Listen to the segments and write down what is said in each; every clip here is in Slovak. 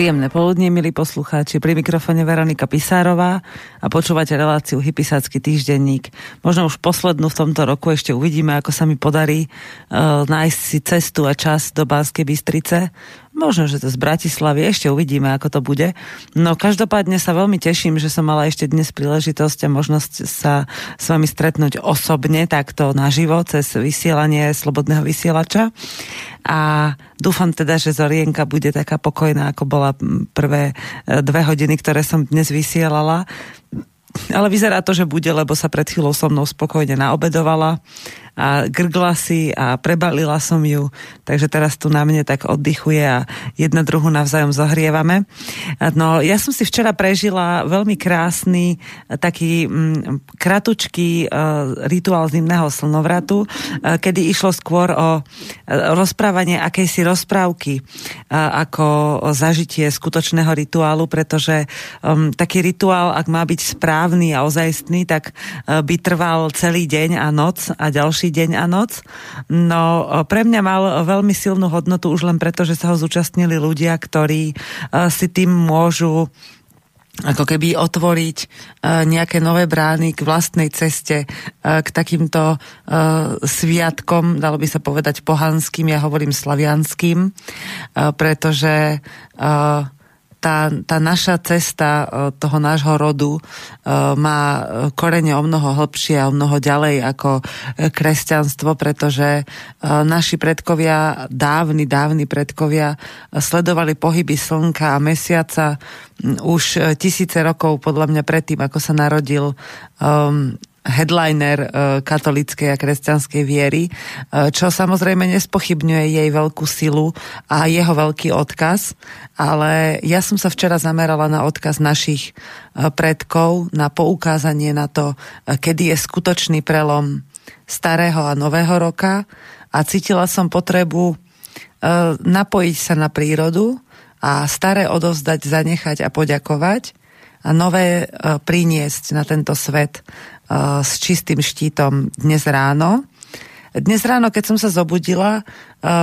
Príjemné poludne, milí poslucháči. Pri mikrofone Veronika Pisárová a počúvate reláciu Hypisácky týždenník. Možno už poslednú v tomto roku ešte uvidíme, ako sa mi podarí uh, nájsť si cestu a čas do Banskej Bystrice. Možno, že to z Bratislavy, ešte uvidíme, ako to bude. No každopádne sa veľmi teším, že som mala ešte dnes príležitosť a možnosť sa s vami stretnúť osobne, takto naživo, cez vysielanie Slobodného vysielača. A dúfam teda, že Zorienka bude taká pokojná, ako bola prvé e, dve hodiny, ktoré som dnes vysielala. Ale vyzerá to, že bude, lebo sa pred chvíľou so mnou spokojne naobedovala a grgla si a prebalila som ju, takže teraz tu na mne tak oddychuje a jedna druhu navzájom zohrievame. No, ja som si včera prežila veľmi krásny taký m, kratučký uh, rituál zimného slnovratu, uh, kedy išlo skôr o rozprávanie akejsi rozprávky uh, ako zažitie skutočného rituálu, pretože um, taký rituál, ak má byť správny a ozajstný, tak uh, by trval celý deň a noc a ďalší deň a noc. No pre mňa mal veľmi silnú hodnotu už len preto, že sa ho zúčastnili ľudia, ktorí si tým môžu ako keby otvoriť nejaké nové brány k vlastnej ceste, k takýmto sviatkom, dalo by sa povedať pohanským, ja hovorím slavianským, pretože tá, tá naša cesta e, toho nášho rodu e, má korene o mnoho hlbšie a o mnoho ďalej ako kresťanstvo, pretože e, naši predkovia, dávni, dávni predkovia sledovali pohyby slnka a mesiaca už tisíce rokov podľa mňa predtým, ako sa narodil um, headliner e, katolíckej a kresťanskej viery, e, čo samozrejme nespochybňuje jej veľkú silu a jeho veľký odkaz, ale ja som sa včera zamerala na odkaz našich e, predkov, na poukázanie na to, kedy je skutočný prelom starého a nového roka a cítila som potrebu napojiť sa na prírodu a staré odovzdať, zanechať a poďakovať a nové priniesť na tento svet s čistým štítom dnes ráno. Dnes ráno, keď som sa zobudila,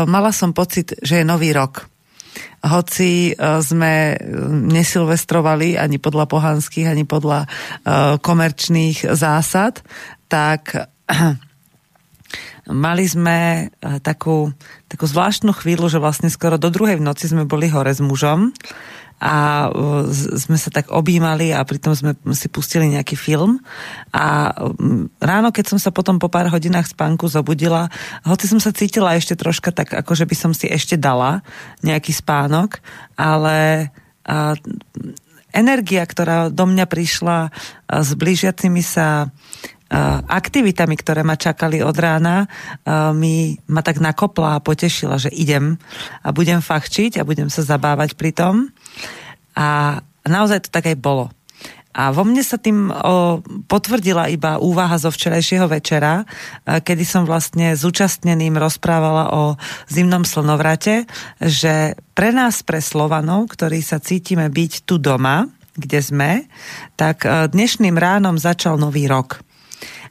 mala som pocit, že je nový rok. Hoci sme nesilvestrovali ani podľa pohanských, ani podľa komerčných zásad, tak mali sme takú, takú zvláštnu chvíľu, že vlastne skoro do druhej v noci sme boli hore s mužom a sme sa tak objímali a pritom sme si pustili nejaký film. A ráno, keď som sa potom po pár hodinách spánku zobudila, hoci som sa cítila ešte troška tak, ako že by som si ešte dala nejaký spánok, ale a, energia, ktorá do mňa prišla s blížiacimi sa aktivitami, ktoré ma čakali od rána, mi ma tak nakopla a potešila, že idem a budem fachčiť a budem sa zabávať pri tom. A naozaj to tak aj bolo. A vo mne sa tým o, potvrdila iba úvaha zo včerajšieho večera, kedy som vlastne zúčastneným rozprávala o zimnom slnovrate, že pre nás, pre Slovanov, ktorí sa cítime byť tu doma, kde sme, tak dnešným ránom začal nový rok.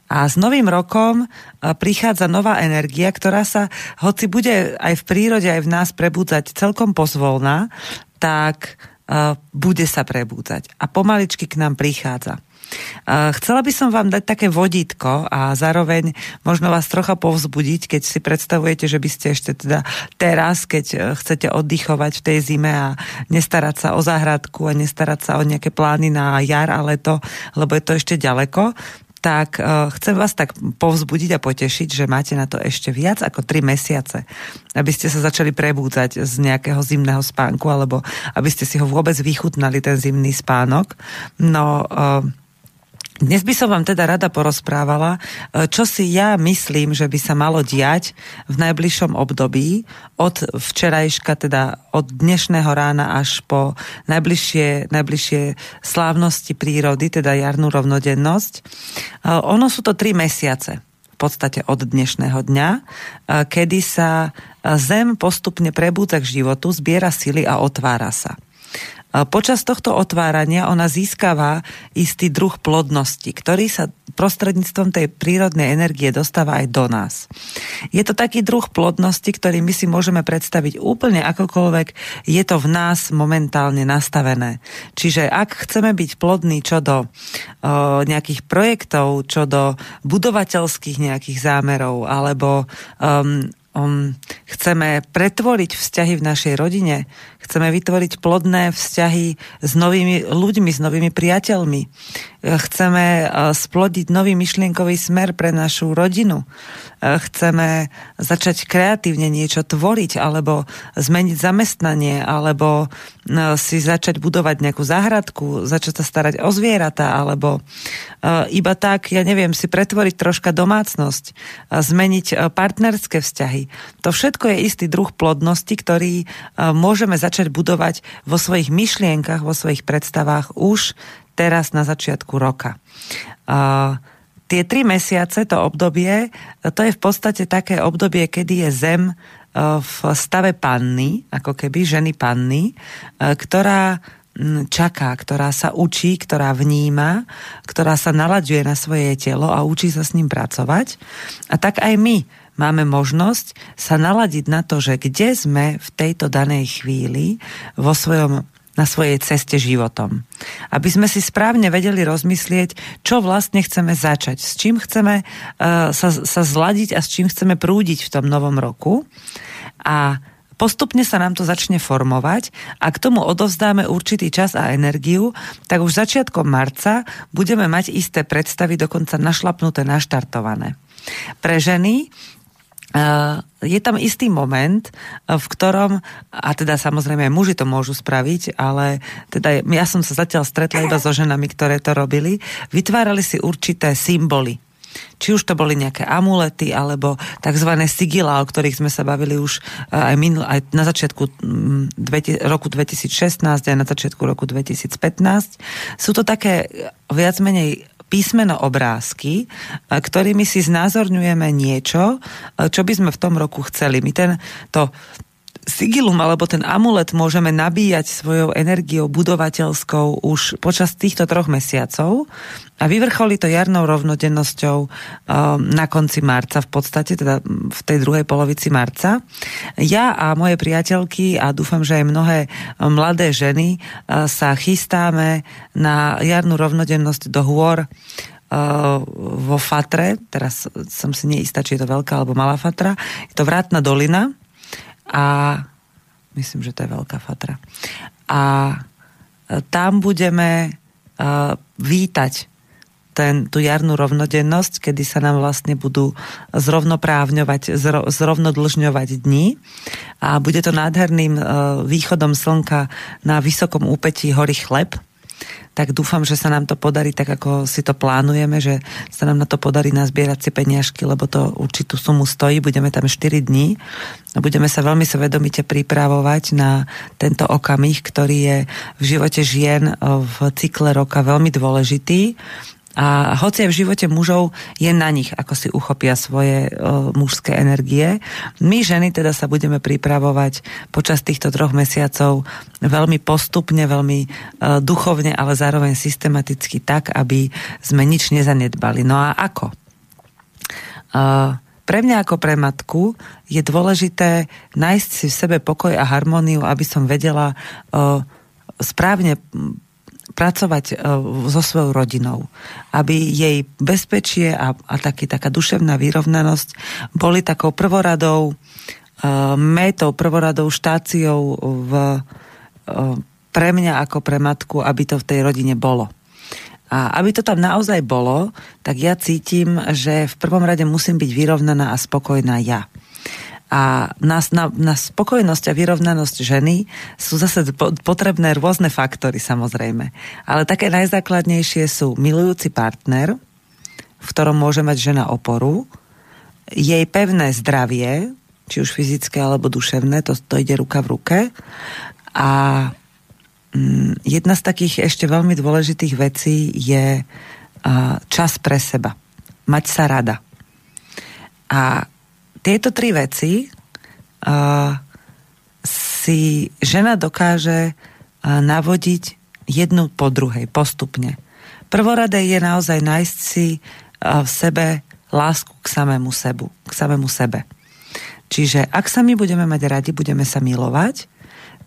A s novým rokom prichádza nová energia, ktorá sa, hoci bude aj v prírode, aj v nás prebúdzať celkom pozvolná, tak bude sa prebúdzať a pomaličky k nám prichádza. Chcela by som vám dať také vodítko a zároveň možno vás trocha povzbudiť, keď si predstavujete, že by ste ešte teda teraz, keď e, chcete oddychovať v tej zime a nestarať sa o záhradku a nestarať sa o nejaké plány na jar a leto, lebo je to ešte ďaleko, tak uh, chcem vás tak povzbudiť a potešiť, že máte na to ešte viac ako 3 mesiace, aby ste sa začali prebúdzať z nejakého zimného spánku, alebo aby ste si ho vôbec vychutnali, ten zimný spánok. No, uh, dnes by som vám teda rada porozprávala, e, čo si ja myslím, že by sa malo diať v najbližšom období od včerajška, teda od dnešného rána až po najbližšie, najbližšie slávnosti prírody, teda jarnú rovnodennosť. E, ono sú to tri mesiace v podstate od dnešného dňa, e, kedy sa Zem postupne prebúdza k životu, zbiera sily a otvára sa. Počas tohto otvárania ona získava istý druh plodnosti, ktorý sa prostredníctvom tej prírodnej energie dostáva aj do nás. Je to taký druh plodnosti, ktorý my si môžeme predstaviť úplne akokoľvek je to v nás momentálne nastavené. Čiže ak chceme byť plodní čo do o, nejakých projektov, čo do budovateľských nejakých zámerov, alebo um, um, chceme pretvoriť vzťahy v našej rodine, chceme vytvoriť plodné vzťahy s novými ľuďmi, s novými priateľmi, chceme uh, splodiť nový myšlienkový smer pre našu rodinu, chceme začať kreatívne niečo tvoriť, alebo zmeniť zamestnanie, alebo uh, si začať budovať nejakú záhradku, začať sa starať o zvieratá, alebo iba tak, ja neviem, si pretvoriť troška domácnosť, zmeniť partnerské vzťahy, to všetko je istý druh plodnosti, ktorý môžeme začať budovať vo svojich myšlienkach, vo svojich predstavách už teraz na začiatku roka. Tie tri mesiace, to obdobie, to je v podstate také obdobie, kedy je Zem e, v stave panny, ako keby ženy panny, e, ktorá čaká, ktorá sa učí, ktorá vníma, ktorá sa nalaďuje na svoje telo a učí sa s ním pracovať. A tak aj my máme možnosť sa naladiť na to, že kde sme v tejto danej chvíli vo svojom na svojej ceste životom. Aby sme si správne vedeli rozmyslieť, čo vlastne chceme začať, s čím chceme uh, sa, sa zladiť a s čím chceme prúdiť v tom novom roku. A postupne sa nám to začne formovať a k tomu odovzdáme určitý čas a energiu, tak už začiatkom marca budeme mať isté predstavy dokonca našlapnuté, naštartované. Pre ženy je tam istý moment, v ktorom, a teda samozrejme aj muži to môžu spraviť, ale teda ja som sa zatiaľ stretla iba so ženami, ktoré to robili, vytvárali si určité symboly. Či už to boli nejaké amulety, alebo tzv. sigila, o ktorých sme sa bavili už aj, minul, aj na začiatku roku 2016, aj na začiatku roku 2015. Sú to také viac menej písmeno obrázky, e, ktorými si znázorňujeme niečo, e, čo by sme v tom roku chceli. My ten, to sigilum alebo ten amulet môžeme nabíjať svojou energiou budovateľskou už počas týchto troch mesiacov a vyvrcholí to jarnou rovnodennosťou um, na konci marca v podstate, teda v tej druhej polovici marca. Ja a moje priateľky a dúfam, že aj mnohé mladé ženy uh, sa chystáme na jarnú rovnodennosť do hôr uh, vo Fatre, teraz som si neistá, či je to veľká alebo malá Fatra, je to Vrátna dolina, a myslím, že to je veľká fatra. A e, tam budeme uh, vítať ten, tú jarnú rovnodennosť, kedy sa nám vlastne budú zrovnoprávňovať, zro, zrovnodlžňovať dní a bude to nádherným uh, východom slnka na vysokom úpetí hory Chleb, tak dúfam, že sa nám to podarí tak, ako si to plánujeme, že sa nám na to podarí nazbierať si peniažky, lebo to určitú sumu stojí, budeme tam 4 dní a budeme sa veľmi svedomite pripravovať na tento okamih, ktorý je v živote žien v cykle roka veľmi dôležitý a hoci aj v živote mužov je na nich, ako si uchopia svoje o, mužské energie. My ženy teda sa budeme pripravovať počas týchto troch mesiacov veľmi postupne, veľmi o, duchovne, ale zároveň systematicky tak, aby sme nič nezanedbali. No a ako? O, pre mňa ako pre matku je dôležité nájsť si v sebe pokoj a harmóniu, aby som vedela o, správne pracovať e, so svojou rodinou. Aby jej bezpečie a, a taký, taká duševná vyrovnanosť boli takou prvoradou uh, métou, prvoradou štáciou v, uh, pre mňa ako pre matku, aby to v tej rodine bolo. A aby to tam naozaj bolo, tak ja cítim, že v prvom rade musím byť vyrovnaná a spokojná ja. A na, na, na spokojnosť a vyrovnanosť ženy sú zase potrebné rôzne faktory samozrejme. Ale také najzákladnejšie sú milujúci partner, v ktorom môže mať žena oporu, jej pevné zdravie, či už fyzické alebo duševné, to, to ide ruka v ruke. A mm, jedna z takých ešte veľmi dôležitých vecí je uh, čas pre seba. Mať sa rada. A tieto tri veci uh, si žena dokáže uh, navodiť jednu po druhej, postupne. Prvoradé je naozaj nájsť si uh, v sebe lásku k samému sebu, k samému sebe. Čiže ak sa my budeme mať radi, budeme sa milovať,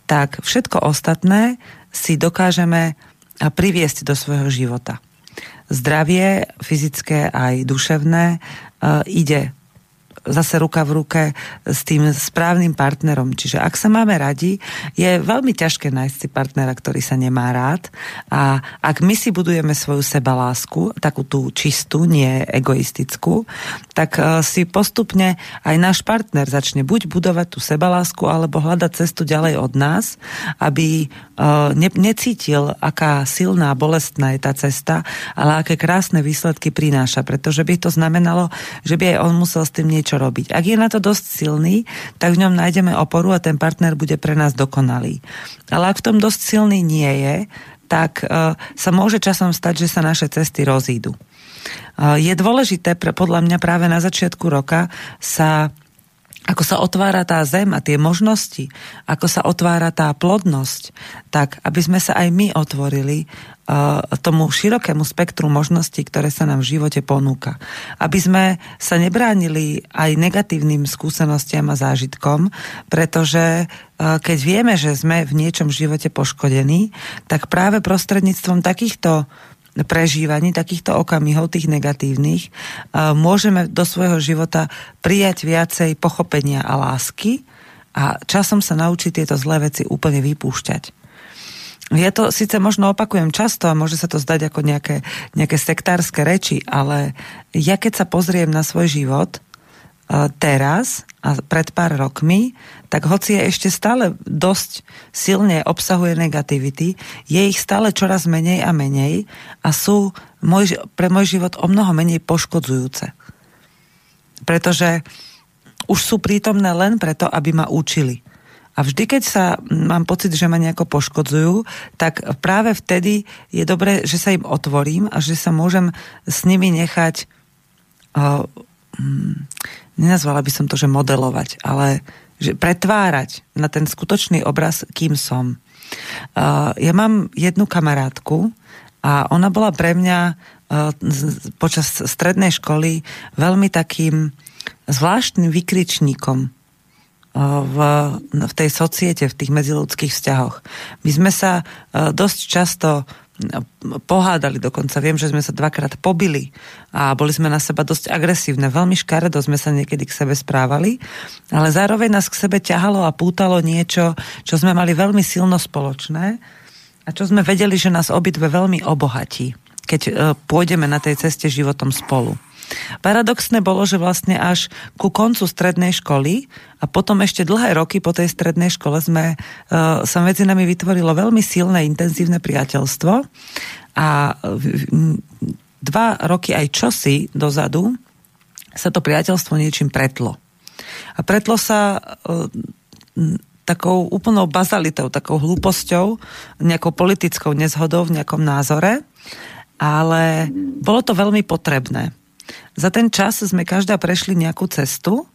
tak všetko ostatné si dokážeme priviesť do svojho života. Zdravie, fyzické aj duševné, ide zase ruka v ruke s tým správnym partnerom. Čiže ak sa máme radi, je veľmi ťažké nájsť si partnera, ktorý sa nemá rád. A ak my si budujeme svoju sebalásku, takú tú čistú, nie egoistickú, tak e, si postupne aj náš partner začne buď budovať tú sebalásku, alebo hľadať cestu ďalej od nás, aby e, ne, necítil, aká silná, bolestná je tá cesta, ale aké krásne výsledky prináša, pretože by to znamenalo, že by aj on musel s tým niečo čo robiť. Ak je na to dosť silný, tak v ňom nájdeme oporu a ten partner bude pre nás dokonalý. Ale ak v tom dosť silný nie je, tak uh, sa môže časom stať, že sa naše cesty rozídu. Uh, je dôležité pre, podľa mňa práve na začiatku roka sa ako sa otvára tá zem a tie možnosti, ako sa otvára tá plodnosť, tak aby sme sa aj my otvorili uh, tomu širokému spektru možností, ktoré sa nám v živote ponúka. Aby sme sa nebránili aj negatívnym skúsenostiam a zážitkom, pretože uh, keď vieme, že sme v niečom živote poškodení, tak práve prostredníctvom takýchto prežívaní takýchto okamihov, tých negatívnych, môžeme do svojho života prijať viacej pochopenia a lásky a časom sa naučiť tieto zlé veci úplne vypúšťať. Ja to síce možno opakujem často a môže sa to zdať ako nejaké, nejaké sektárske reči, ale ja keď sa pozriem na svoj život, teraz a pred pár rokmi, tak hoci je ešte stále dosť silne obsahuje negativity, je ich stále čoraz menej a menej a sú môj, pre môj život o mnoho menej poškodzujúce. Pretože už sú prítomné len preto, aby ma učili. A vždy, keď sa mám pocit, že ma nejako poškodzujú, tak práve vtedy je dobré, že sa im otvorím a že sa môžem s nimi nechať uh, nenazvala by som to, že modelovať, ale že pretvárať na ten skutočný obraz, kým som. Uh, ja mám jednu kamarátku a ona bola pre mňa uh, počas strednej školy veľmi takým zvláštnym vykričníkom uh, v, v tej societe, v tých medziludských vzťahoch. My sme sa dosť často pohádali dokonca. Viem, že sme sa dvakrát pobili a boli sme na seba dosť agresívne. Veľmi škaredo sme sa niekedy k sebe správali, ale zároveň nás k sebe ťahalo a pútalo niečo, čo sme mali veľmi silno spoločné a čo sme vedeli, že nás obidve veľmi obohatí, keď e, pôjdeme na tej ceste životom spolu. Paradoxné bolo, že vlastne až ku koncu strednej školy a potom ešte dlhé roky po tej strednej škole sme, uh, sa medzi nami vytvorilo veľmi silné, intenzívne priateľstvo a dva roky aj čosi dozadu sa to priateľstvo niečím pretlo. A pretlo sa uh, takou úplnou bazalitou, takou hlúposťou, nejakou politickou nezhodou v nejakom názore, ale bolo to veľmi potrebné. Za ten čas sme každá prešli nejakú cestu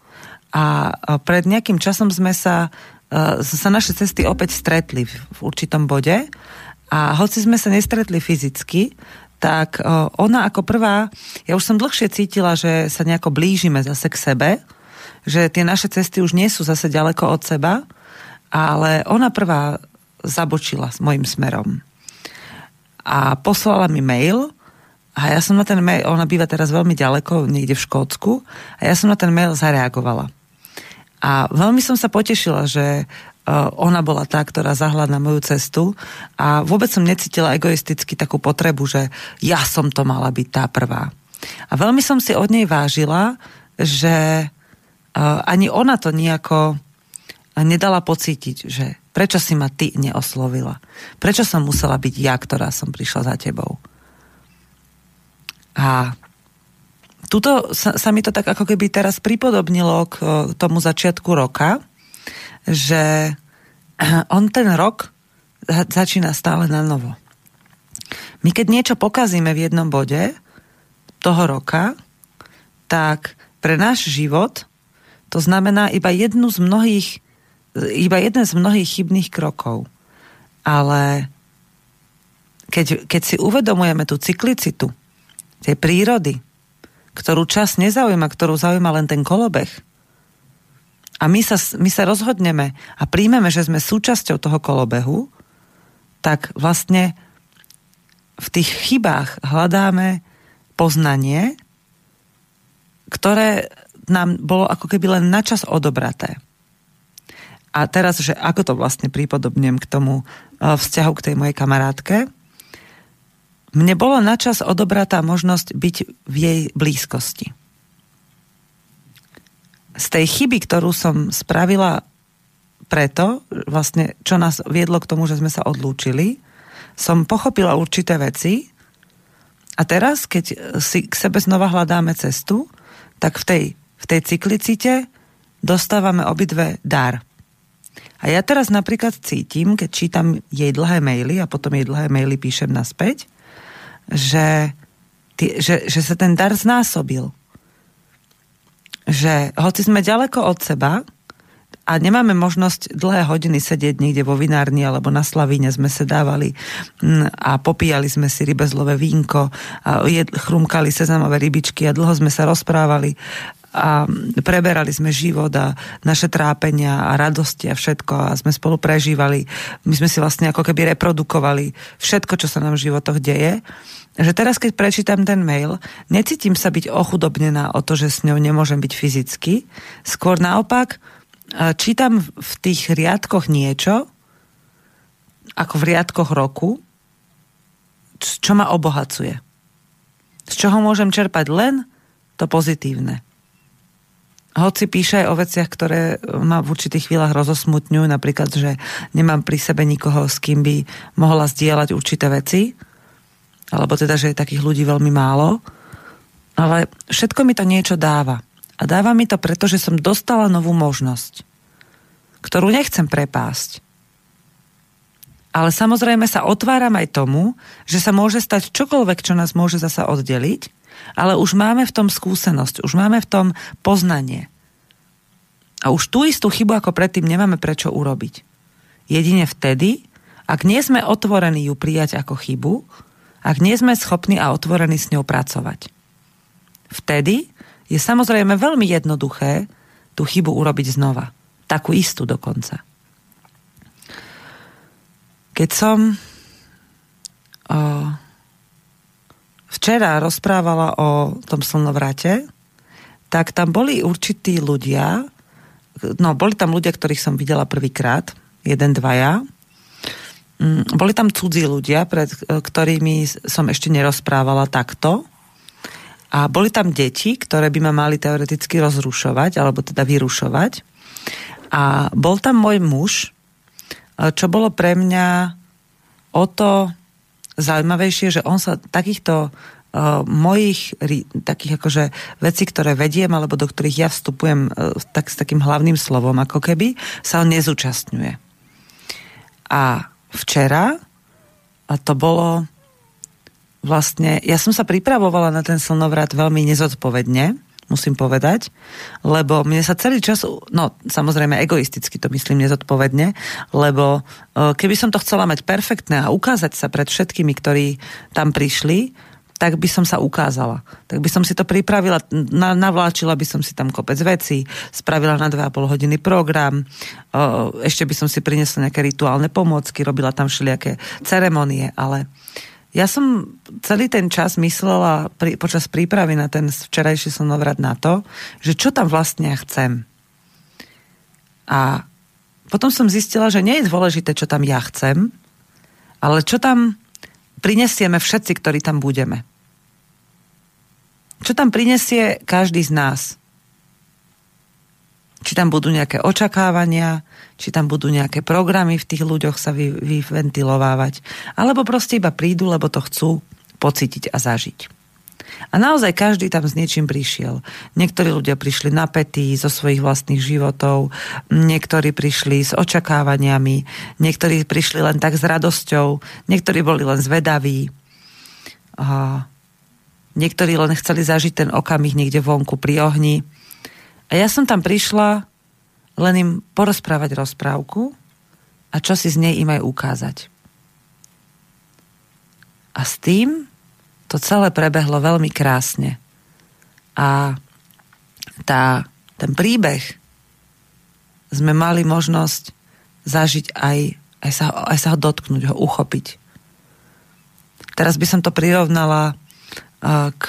a pred nejakým časom sme sa, e, sa naše cesty opäť stretli v určitom bode a hoci sme sa nestretli fyzicky, tak e, ona ako prvá, ja už som dlhšie cítila, že sa nejako blížime zase k sebe, že tie naše cesty už nie sú zase ďaleko od seba, ale ona prvá zabočila s mojim smerom. A poslala mi mail, a ja som na ten mail, ona býva teraz veľmi ďaleko, niekde v Škótsku, a ja som na ten mail zareagovala. A veľmi som sa potešila, že ona bola tá, ktorá zahľad na moju cestu a vôbec som necítila egoisticky takú potrebu, že ja som to mala byť tá prvá. A veľmi som si od nej vážila, že ani ona to nejako nedala pocítiť, že prečo si ma ty neoslovila? Prečo som musela byť ja, ktorá som prišla za tebou? A tuto sa, sa mi to tak ako keby teraz pripodobnilo k tomu začiatku roka, že on ten rok začína stále na novo. My keď niečo pokazíme v jednom bode toho roka, tak pre náš život to znamená iba jednu z mnohých, iba jeden z mnohých chybných krokov. Ale keď, keď si uvedomujeme tú cyklicitu tej prírody, ktorú čas nezaujíma, ktorú zaujíma len ten kolobeh, a my sa, my sa rozhodneme a príjmeme, že sme súčasťou toho kolobehu, tak vlastne v tých chybách hľadáme poznanie, ktoré nám bolo ako keby len načas odobraté. A teraz, že ako to vlastne prípodobnem k tomu e, vzťahu k tej mojej kamarátke, mne bolo načas odobratá možnosť byť v jej blízkosti z tej chyby, ktorú som spravila preto, vlastne, čo nás viedlo k tomu, že sme sa odlúčili, som pochopila určité veci a teraz, keď si k sebe znova hľadáme cestu, tak v tej, v tej cyklicite dostávame obidve dar. A ja teraz napríklad cítim, keď čítam jej dlhé maily a potom jej dlhé maily píšem naspäť, že, že, že sa ten dar znásobil. Že hoci sme ďaleko od seba a nemáme možnosť dlhé hodiny sedieť niekde vo vinárni alebo na Slavíne sme sedávali mm, a popíjali sme si rybezlové vínko a jed, chrumkali sezamové rybičky a dlho sme sa rozprávali a preberali sme život a naše trápenia a radosti a všetko a sme spolu prežívali. My sme si vlastne ako keby reprodukovali všetko, čo sa nám v životoch deje že teraz, keď prečítam ten mail, necítim sa byť ochudobnená o to, že s ňou nemôžem byť fyzicky. Skôr naopak, čítam v tých riadkoch niečo, ako v riadkoch roku, čo ma obohacuje. Z čoho môžem čerpať len to pozitívne. Hoci píše o veciach, ktoré ma v určitých chvíľach rozosmutňujú, napríklad, že nemám pri sebe nikoho, s kým by mohla zdieľať určité veci, alebo teda, že je takých ľudí veľmi málo, ale všetko mi to niečo dáva. A dáva mi to preto, že som dostala novú možnosť, ktorú nechcem prepásť. Ale samozrejme sa otváram aj tomu, že sa môže stať čokoľvek, čo nás môže zasa oddeliť, ale už máme v tom skúsenosť, už máme v tom poznanie. A už tú istú chybu ako predtým nemáme prečo urobiť. Jedine vtedy, ak nie sme otvorení ju prijať ako chybu, ak nie sme schopní a otvorení s ňou pracovať. Vtedy je samozrejme veľmi jednoduché tú chybu urobiť znova. Takú istú dokonca. Keď som o, včera rozprávala o tom slnovrate, tak tam boli určití ľudia, no boli tam ľudia, ktorých som videla prvýkrát, jeden, dvaja, Mm, boli tam cudzí ľudia, pred e, ktorými som ešte nerozprávala takto. A boli tam deti, ktoré by ma mali teoreticky rozrušovať, alebo teda vyrušovať. A bol tam môj muž, e, čo bolo pre mňa o to zaujímavejšie, že on sa takýchto uh, mojich takých akože vecí, ktoré vediem, alebo do ktorých ja vstupujem uh, tak, s takým hlavným slovom, ako keby, sa on nezúčastňuje. A včera a to bolo vlastne, ja som sa pripravovala na ten slnovrat veľmi nezodpovedne, musím povedať, lebo mne sa celý čas, no samozrejme egoisticky to myslím nezodpovedne, lebo e, keby som to chcela mať perfektné a ukázať sa pred všetkými, ktorí tam prišli, tak by som sa ukázala. Tak by som si to pripravila, na, navláčila by som si tam kopec vecí, spravila na 2,5 hodiny program, o, ešte by som si prinesla nejaké rituálne pomôcky, robila tam všelijaké ceremonie, ale ja som celý ten čas myslela pri, počas prípravy na ten včerajší slnovrat na to, že čo tam vlastne chcem. A potom som zistila, že nie je dôležité, čo tam ja chcem, ale čo tam prinesieme všetci, ktorí tam budeme. Čo tam prinesie každý z nás. Či tam budú nejaké očakávania, či tam budú nejaké programy v tých ľuďoch sa vy, vyventilovávať, alebo proste iba prídu, lebo to chcú pocítiť a zažiť. A naozaj každý tam s niečím prišiel. Niektorí ľudia prišli napätí zo svojich vlastných životov, niektorí prišli s očakávaniami, niektorí prišli len tak s radosťou, niektorí boli len zvedaví. A niektorí len chceli zažiť ten okamih niekde vonku pri ohni. A ja som tam prišla len im porozprávať rozprávku a čo si z nej im aj ukázať. A s tým to celé prebehlo veľmi krásne. A tá, ten príbeh sme mali možnosť zažiť aj, aj, sa, aj sa ho dotknúť, ho uchopiť. Teraz by som to prirovnala uh, k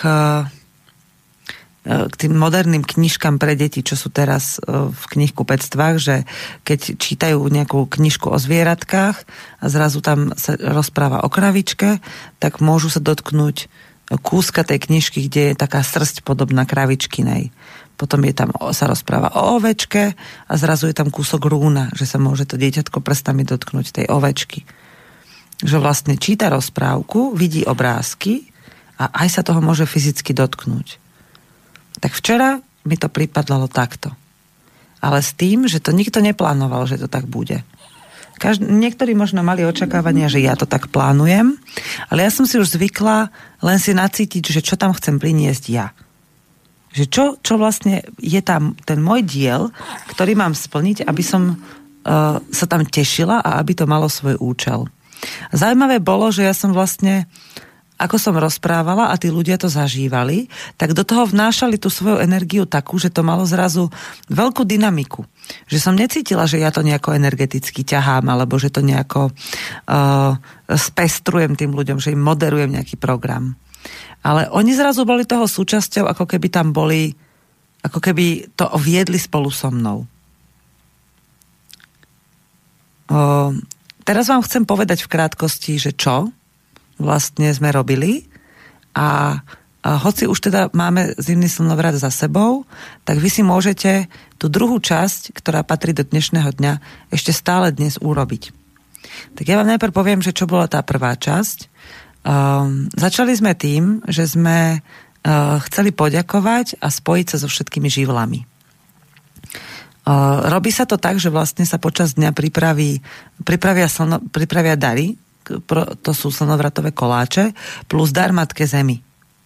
k tým moderným knižkám pre deti, čo sú teraz e, v knihkupectvách, že keď čítajú nejakú knižku o zvieratkách a zrazu tam sa rozpráva o kravičke, tak môžu sa dotknúť kúska tej knižky, kde je taká srst podobná kravičkinej. Potom je tam, sa rozpráva o ovečke a zrazu je tam kúsok rúna, že sa môže to dieťatko prstami dotknúť tej ovečky. Že vlastne číta rozprávku, vidí obrázky a aj sa toho môže fyzicky dotknúť. Tak včera mi to pripadalo takto. Ale s tým, že to nikto neplánoval, že to tak bude. Každ- niektorí možno mali očakávania, že ja to tak plánujem, ale ja som si už zvykla len si nacítiť, že čo tam chcem priniesť ja. Že čo, čo vlastne je tam ten môj diel, ktorý mám splniť, aby som uh, sa tam tešila a aby to malo svoj účel. Zaujímavé bolo, že ja som vlastne ako som rozprávala a tí ľudia to zažívali, tak do toho vnášali tú svoju energiu takú, že to malo zrazu veľkú dynamiku. Že som necítila, že ja to nejako energeticky ťahám, alebo že to nejako uh, spestrujem tým ľuďom, že im moderujem nejaký program. Ale oni zrazu boli toho súčasťou, ako keby tam boli, ako keby to viedli spolu so mnou. Uh, teraz vám chcem povedať v krátkosti, že čo, vlastne sme robili a, a hoci už teda máme zimný slnovrat za sebou, tak vy si môžete tú druhú časť, ktorá patrí do dnešného dňa, ešte stále dnes urobiť. Tak ja vám najprv poviem, že čo bola tá prvá časť. Um, začali sme tým, že sme uh, chceli poďakovať a spojiť sa so všetkými živlami. Uh, robí sa to tak, že vlastne sa počas dňa pripraví, pripravia, slno, pripravia dary to sú slnovratové koláče, plus dar Matke Zemi.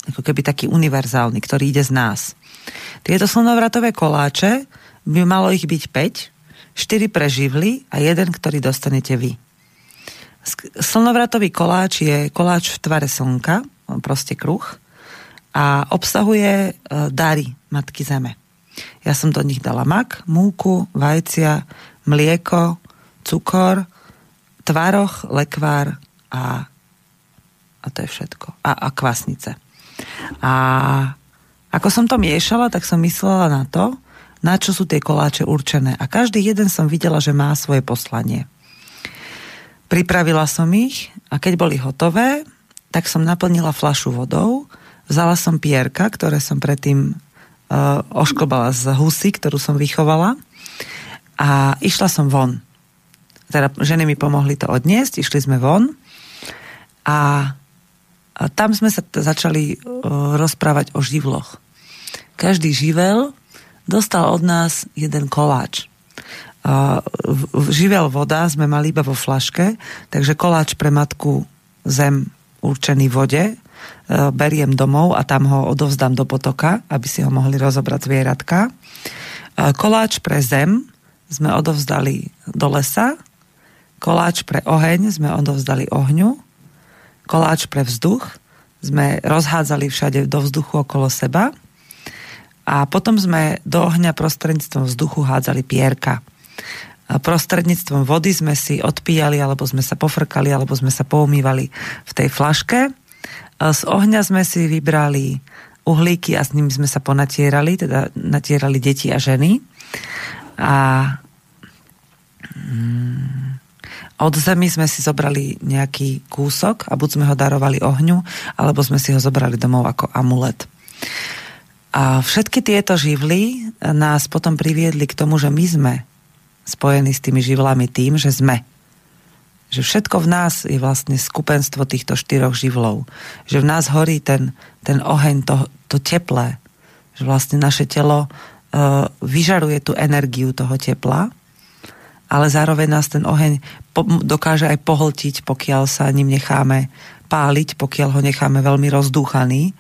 Ako keby taký univerzálny, ktorý ide z nás. Tieto slnovratové koláče by malo ich byť 5, 4 pre a jeden, ktorý dostanete vy. Slnovratový koláč je koláč v tvare slnka, proste kruh, a obsahuje e, dary Matky Zeme. Ja som do nich dala mak, múku, vajcia, mlieko, cukor, tvároch, lekvár a, a to je všetko. A, a kvasnice. A ako som to miešala, tak som myslela na to, na čo sú tie koláče určené. A každý jeden som videla, že má svoje poslanie. Pripravila som ich a keď boli hotové, tak som naplnila flašu vodou, vzala som pierka, ktoré som predtým uh, ošklbala z husy, ktorú som vychovala a išla som von teda ženy mi pomohli to odniesť, išli sme von a, a tam sme sa t- začali uh, rozprávať o živloch. Každý živel dostal od nás jeden koláč. Uh, živel voda sme mali iba vo flaške, takže koláč pre matku zem určený vode uh, beriem domov a tam ho odovzdám do potoka, aby si ho mohli rozobrať zvieratka. Koláč pre zem sme odovzdali do lesa Koláč pre oheň sme odovzdali ohňu. Koláč pre vzduch sme rozhádzali všade do vzduchu okolo seba. A potom sme do ohňa prostredníctvom vzduchu hádzali pierka. A prostredníctvom vody sme si odpíjali, alebo sme sa pofrkali, alebo sme sa poumývali v tej flaške. A z ohňa sme si vybrali uhlíky a s nimi sme sa ponatierali, teda natierali deti a ženy. A Mm. Od zemi sme si zobrali nejaký kúsok a buď sme ho darovali ohňu, alebo sme si ho zobrali domov ako amulet. A všetky tieto živly nás potom priviedli k tomu, že my sme spojení s tými živlami tým, že sme. Že všetko v nás je vlastne skupenstvo týchto štyroch živlov. Že v nás horí ten, ten oheň, to, to teplé. Že vlastne naše telo uh, vyžaruje tú energiu toho tepla ale zároveň nás ten oheň dokáže aj pohltiť, pokiaľ sa ním necháme páliť, pokiaľ ho necháme veľmi rozdúchaný.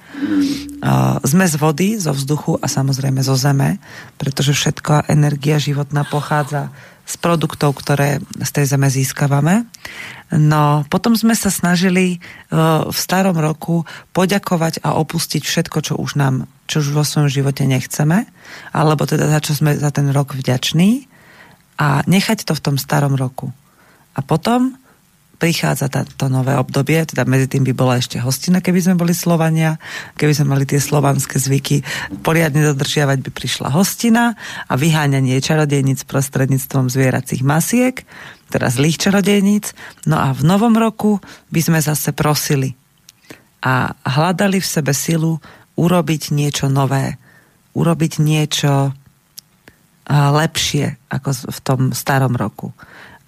Sme z vody, zo vzduchu a samozrejme zo zeme, pretože všetká energia životná pochádza z produktov, ktoré z tej zeme získavame. No, potom sme sa snažili uh, v starom roku poďakovať a opustiť všetko, čo už nám, čo už vo svojom živote nechceme, alebo teda za čo sme za ten rok vďační a nechať to v tom starom roku. A potom prichádza to nové obdobie, teda medzi tým by bola ešte hostina, keby sme boli Slovania, keby sme mali tie slovanské zvyky poriadne dodržiavať, by prišla hostina a vyháňanie čarodejníc prostredníctvom zvieracích masiek, teda zlých čarodejníc. No a v novom roku by sme zase prosili a hľadali v sebe silu urobiť niečo nové, urobiť niečo lepšie ako v tom starom roku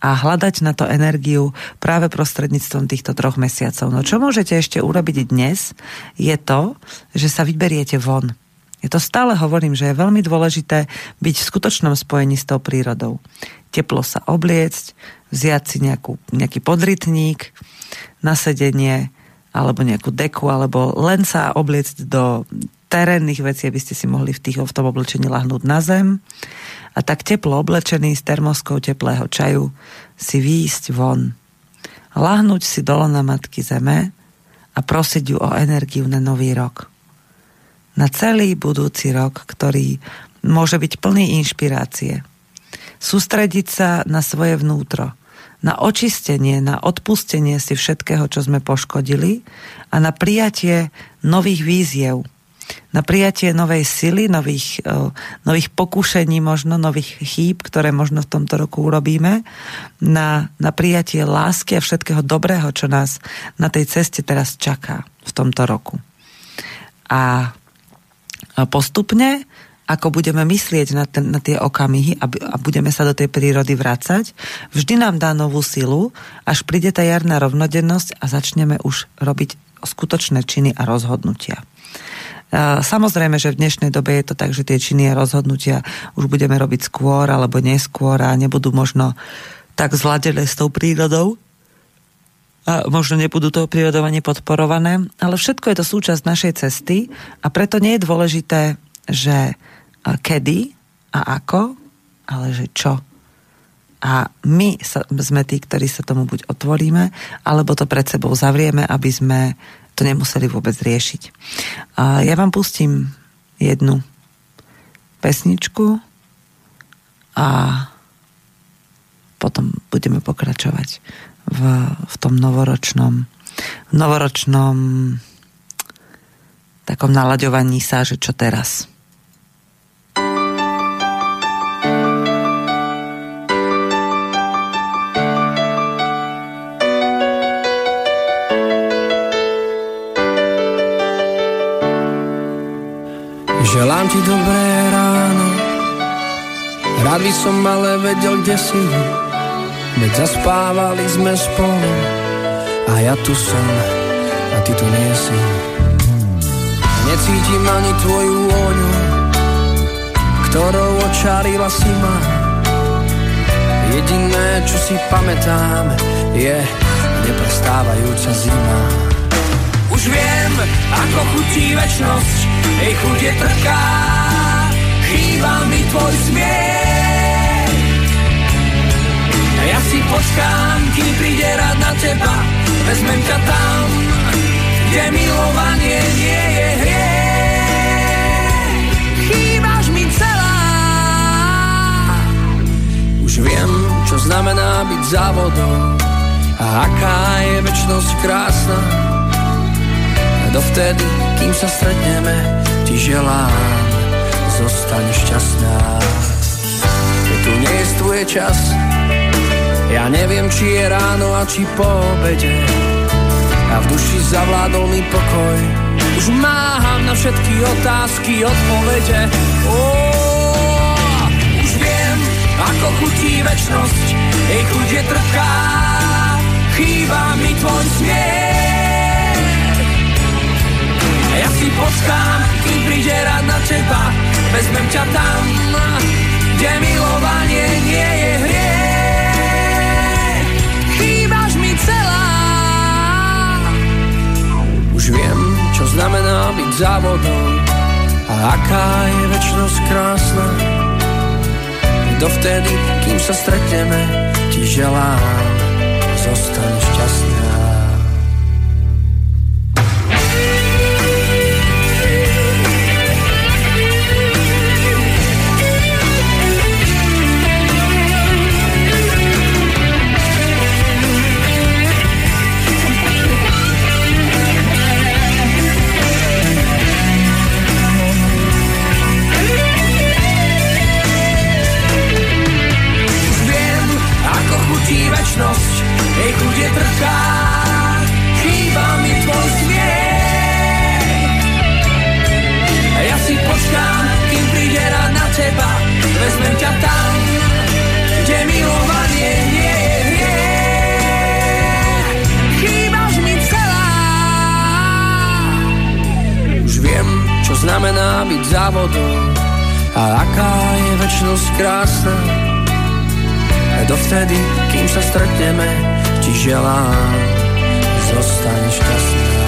a hľadať na to energiu práve prostredníctvom týchto troch mesiacov. No čo môžete ešte urobiť dnes, je to, že sa vyberiete von. Je to stále hovorím, že je veľmi dôležité byť v skutočnom spojení s tou prírodou. Teplo sa obliecť, vziať si nejakú, nejaký podrytník na sedenie, alebo nejakú deku, alebo len sa obliecť do terénnych vecí, aby ste si mohli v, tých, v tom oblečení lahnúť na zem a tak teplo oblečený s termoskou teplého čaju si výjsť von. Lahnúť si dolo na matky zeme a prosiť ju o energiu na nový rok. Na celý budúci rok, ktorý môže byť plný inšpirácie. Sústrediť sa na svoje vnútro, na očistenie, na odpustenie si všetkého, čo sme poškodili a na prijatie nových víziev, na prijatie novej sily, nových, uh, nových pokúšení, možno nových chýb, ktoré možno v tomto roku urobíme, na, na prijatie lásky a všetkého dobrého, čo nás na tej ceste teraz čaká v tomto roku. A postupne, ako budeme myslieť na, ten, na tie okamihy a, a budeme sa do tej prírody vracať, vždy nám dá novú silu, až príde tá jarná rovnodennosť a začneme už robiť skutočné činy a rozhodnutia. Samozrejme, že v dnešnej dobe je to tak, že tie činy a rozhodnutia už budeme robiť skôr alebo neskôr a nebudú možno tak zladené s tou prírodou, a možno nebudú to prírodovanie podporované, ale všetko je to súčasť našej cesty a preto nie je dôležité, že kedy a ako, ale že čo. A my sa, sme tí, ktorí sa tomu buď otvoríme, alebo to pred sebou zavrieme, aby sme to nemuseli vôbec riešiť. A ja vám pustím jednu pesničku a potom budeme pokračovať v, v tom novoročnom novoročnom takom nalaďovaní sa, že čo teraz. Želám ti dobré ráno. Rád by som ale vedel, kde si. Veď zaspávali sme spolu. A ja tu som A ty tu nie si. Necítim ani tvoju vôňu Ktorou očarila si ma. Jediné, čo si pamätám Je neprestávajúca zima Už viem, ako chutí večnosť jej chuť je trká, chýba mi tvoj smiech. Ja si počkám, kým príde rád na teba, vezmem ťa tam, kde milovanie nie je hriech. Chýbaš mi celá. Už viem, čo znamená byť závodom a aká je väčnosť krásna. Dovtedy, kým sa stretneme, ti želám, zostaň šťastná. Keď tu nie je tvoj čas, Ja neviem, či je ráno a či po obede. A v duši zavládol mi pokoj. Už máham na všetky otázky odpovede. Oh, Už viem, ako chutí večnosť. Jej chuť je trpká. Chýba mi tvoj smiech Ja si počkám, kým príde rád na teba. Vezmem ťa tam, kde milovanie nie je hriech. Už viem, čo znamená byť závodom. A aká je väčšnosť krásna. Dovtedy, kým sa stretneme, ti želám, zostaň znamená byť závodom a aká je večnosť krásna Dovtedy, kým sa stretneme, ti želám, zostaň šťastná.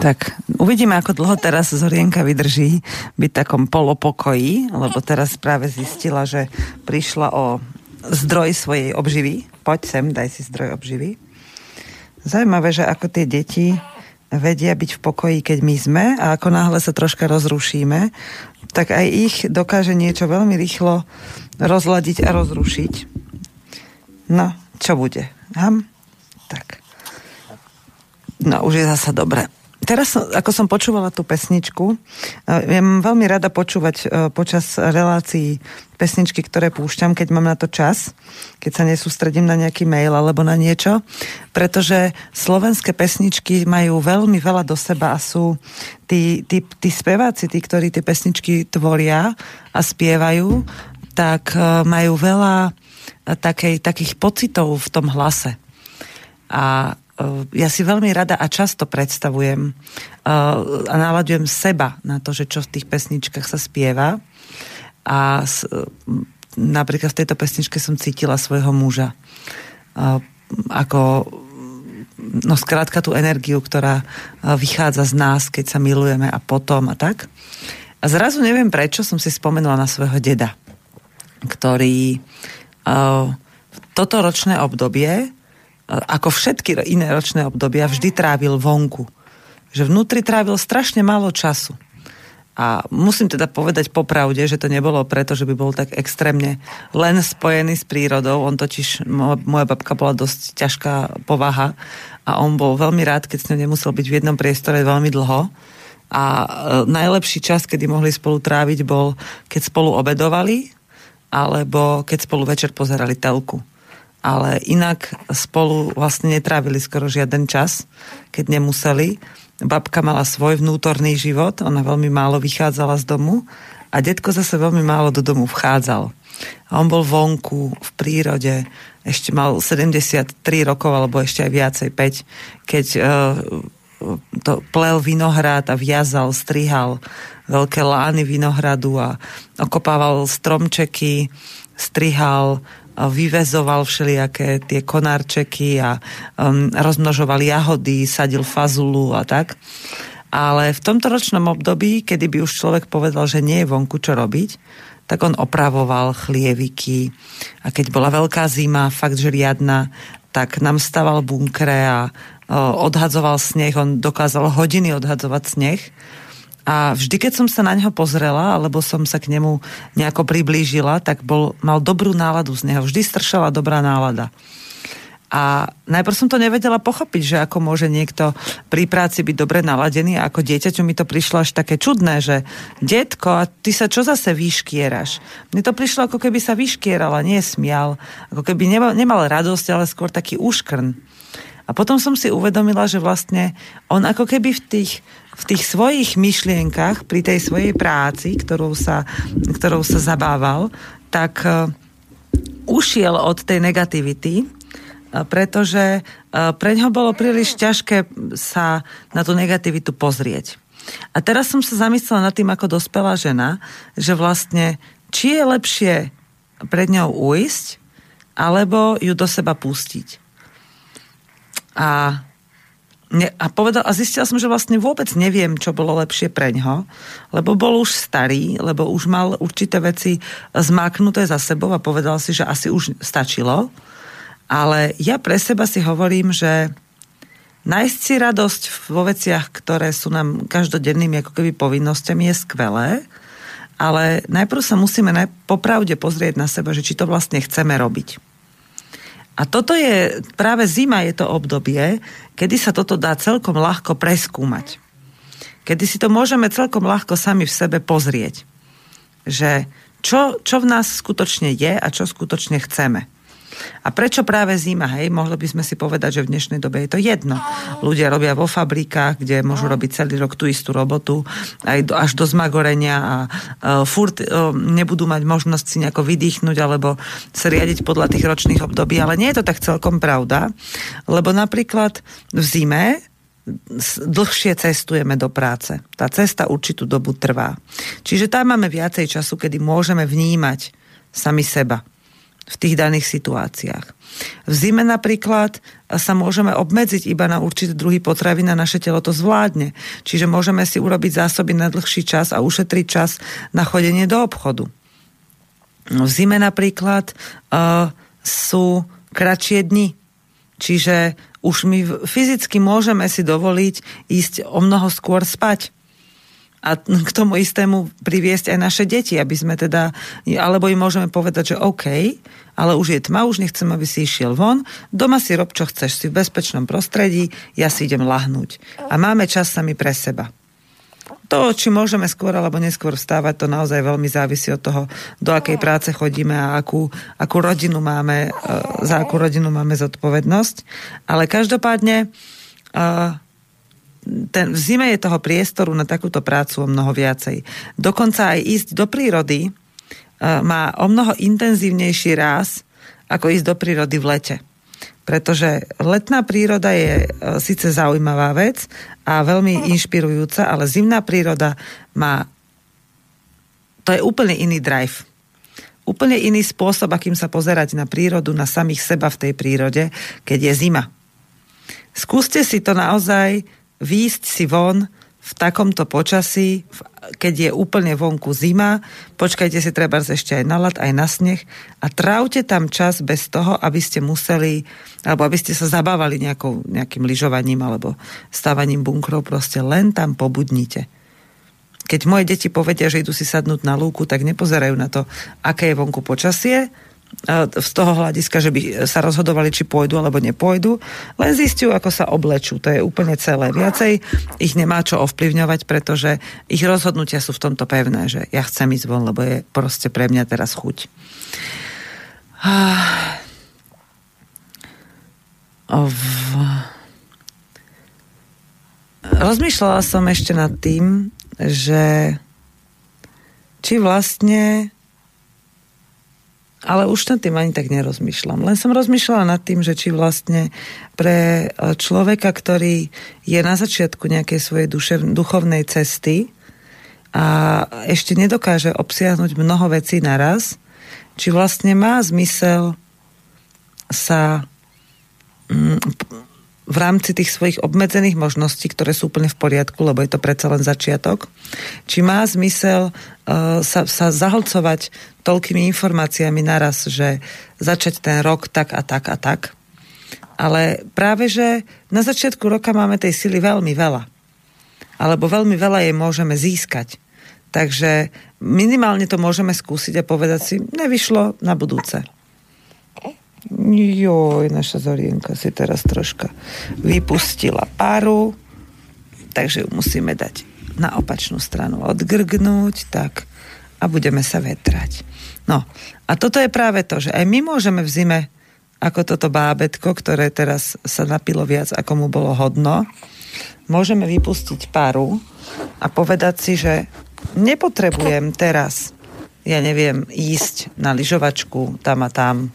Tak, uvidíme, ako dlho teraz Zorienka vydrží byť takom polopokoji, lebo teraz práve zistila, že prišla o zdroj svojej obživy. Poď sem, daj si zdroj obživy. Zajímavé, že ako tie deti vedia byť v pokoji, keď my sme a ako náhle sa troška rozrušíme, tak aj ich dokáže niečo veľmi rýchlo rozladiť a rozrušiť. No, čo bude? Ham? Tak. No, už je zasa dobre. Teraz, ako som počúvala tú pesničku, ja mám veľmi rada počúvať e, počas relácií pesničky, ktoré púšťam, keď mám na to čas, keď sa nesústredím na nejaký mail alebo na niečo, pretože slovenské pesničky majú veľmi veľa do seba a sú tí, tí, tí speváci, tí, ktorí tie pesničky tvoria a spievajú, tak e, majú veľa e, takej, takých pocitov v tom hlase. A ja si veľmi rada a často predstavujem a naladujem seba na to, že čo v tých pesničkách sa spieva. A napríklad v tejto pesničke som cítila svojho muža. Ako no skrátka tú energiu, ktorá vychádza z nás, keď sa milujeme a potom a tak. A zrazu neviem prečo som si spomenula na svojho deda, ktorý toto ročné obdobie ako všetky iné ročné obdobia, vždy trávil vonku. Že vnútri trávil strašne málo času. A musím teda povedať popravde, že to nebolo preto, že by bol tak extrémne len spojený s prírodou. On totiž, moja babka bola dosť ťažká povaha a on bol veľmi rád, keď s ňou nemusel byť v jednom priestore veľmi dlho. A e, najlepší čas, kedy mohli spolu tráviť, bol, keď spolu obedovali, alebo keď spolu večer pozerali telku ale inak spolu vlastne netrávili skoro žiaden čas, keď nemuseli. Babka mala svoj vnútorný život, ona veľmi málo vychádzala z domu a detko zase veľmi málo do domu vchádzal. A on bol vonku, v prírode, ešte mal 73 rokov, alebo ešte aj viacej, 5, keď uh, to plel vinohrad a viazal, strihal veľké lány vinohradu a okopával stromčeky, strihal, vyvezoval všelijaké tie konárčeky a um, rozmnožoval jahody, sadil fazulu a tak. Ale v tomto ročnom období, kedy by už človek povedal, že nie je vonku čo robiť, tak on opravoval chlieviky. A keď bola veľká zima, fakt že tak nám staval bunkre a odhadzoval sneh, on dokázal hodiny odhadzovať sneh a vždy, keď som sa na neho pozrela, alebo som sa k nemu nejako priblížila, tak bol, mal dobrú náladu z neho. Vždy stršala dobrá nálada. A najprv som to nevedela pochopiť, že ako môže niekto pri práci byť dobre naladený a ako dieťaťu mi to prišlo až také čudné, že detko, a ty sa čo zase vyškieraš? Mne to prišlo ako keby sa vyškieral a nie smial. Ako keby nemal, nemal radosť, ale skôr taký úškrn. A potom som si uvedomila, že vlastne on ako keby v tých, v tých svojich myšlienkach, pri tej svojej práci, ktorou sa, ktorou sa zabával, tak uh, ušiel od tej negativity pretože pre ňo bolo príliš ťažké sa na tú negativitu pozrieť. A teraz som sa zamyslela nad tým, ako dospelá žena, že vlastne, či je lepšie pred ňou ujsť, alebo ju do seba pustiť. A, ne, a, povedal, a zistila som, že vlastne vôbec neviem, čo bolo lepšie pre ňo, lebo bol už starý, lebo už mal určité veci zmáknuté za sebou a povedal si, že asi už stačilo ale ja pre seba si hovorím, že nájsť si radosť vo veciach, ktoré sú nám každodennými ako keby povinnosťami je skvelé, ale najprv sa musíme popravde pozrieť na seba, že či to vlastne chceme robiť. A toto je, práve zima je to obdobie, kedy sa toto dá celkom ľahko preskúmať. Kedy si to môžeme celkom ľahko sami v sebe pozrieť. Že čo, čo v nás skutočne je a čo skutočne chceme. A prečo práve zima? Hej, mohli by sme si povedať, že v dnešnej dobe je to jedno. Ľudia robia vo fabrikách, kde môžu robiť celý rok tú istú robotu, aj do, až do zmagorenia a uh, furt uh, nebudú mať možnosť si nejako vydýchnuť alebo sa riadiť podľa tých ročných období. Ale nie je to tak celkom pravda, lebo napríklad v zime dlhšie cestujeme do práce. Tá cesta určitú dobu trvá. Čiže tam máme viacej času, kedy môžeme vnímať sami seba v tých daných situáciách. V zime napríklad sa môžeme obmedziť iba na určité druhy potravín a naše telo to zvládne. Čiže môžeme si urobiť zásoby na dlhší čas a ušetriť čas na chodenie do obchodu. V zime napríklad uh, sú kratšie dni, čiže už my fyzicky môžeme si dovoliť ísť o mnoho skôr spať a k tomu istému priviesť aj naše deti, aby sme teda, alebo im môžeme povedať, že OK, ale už je tma, už nechcem, aby si išiel von, doma si rob, čo chceš, si v bezpečnom prostredí, ja si idem lahnúť. A máme čas sami pre seba. To, či môžeme skôr alebo neskôr vstávať, to naozaj veľmi závisí od toho, do akej práce chodíme a akú, akú rodinu máme, e, za akú rodinu máme zodpovednosť. Ale každopádne uh, ten, v zime je toho priestoru na takúto prácu o mnoho viacej. Dokonca aj ísť do prírody uh, má o mnoho intenzívnejší ráz, ako ísť do prírody v lete. Pretože letná príroda je uh, síce zaujímavá vec a veľmi inšpirujúca, ale zimná príroda má to je úplne iný drive. Úplne iný spôsob, akým sa pozerať na prírodu, na samých seba v tej prírode, keď je zima. Skúste si to naozaj výjsť si von v takomto počasí, keď je úplne vonku zima, počkajte si treba ešte aj na lad, aj na sneh a trávte tam čas bez toho, aby ste museli, alebo aby ste sa zabávali nejakou, nejakým lyžovaním alebo stávaním bunkrov, proste len tam pobudnite. Keď moje deti povedia, že idú si sadnúť na lúku, tak nepozerajú na to, aké je vonku počasie, z toho hľadiska, že by sa rozhodovali, či pôjdu alebo nepôjdu, len zistiu, ako sa oblečú. To je úplne celé. Viacej ich nemá čo ovplyvňovať, pretože ich rozhodnutia sú v tomto pevné, že ja chcem ísť von, lebo je proste pre mňa teraz chuť. Rozmýšľala som ešte nad tým, že či vlastne ale už nad tým ani tak nerozmýšľam. Len som rozmýšľala nad tým, že či vlastne pre e, človeka, ktorý je na začiatku nejakej svojej duše, duchovnej cesty a ešte nedokáže obsiahnuť mnoho vecí naraz, či vlastne má zmysel sa mm, v rámci tých svojich obmedzených možností, ktoré sú úplne v poriadku, lebo je to predsa len začiatok, či má zmysel uh, sa, sa zahlcovať toľkými informáciami naraz, že začať ten rok tak a tak a tak. Ale práve, že na začiatku roka máme tej sily veľmi veľa. Alebo veľmi veľa jej môžeme získať. Takže minimálne to môžeme skúsiť a povedať si, nevyšlo na budúce. Joj, naša Zorienka si teraz troška vypustila paru, takže ju musíme dať na opačnú stranu odgrgnúť, tak a budeme sa vetrať. No a toto je práve to, že aj my môžeme v zime ako toto bábetko, ktoré teraz sa napilo viac, ako mu bolo hodno, môžeme vypustiť paru a povedať si, že nepotrebujem teraz, ja neviem, ísť na lyžovačku tam a tam.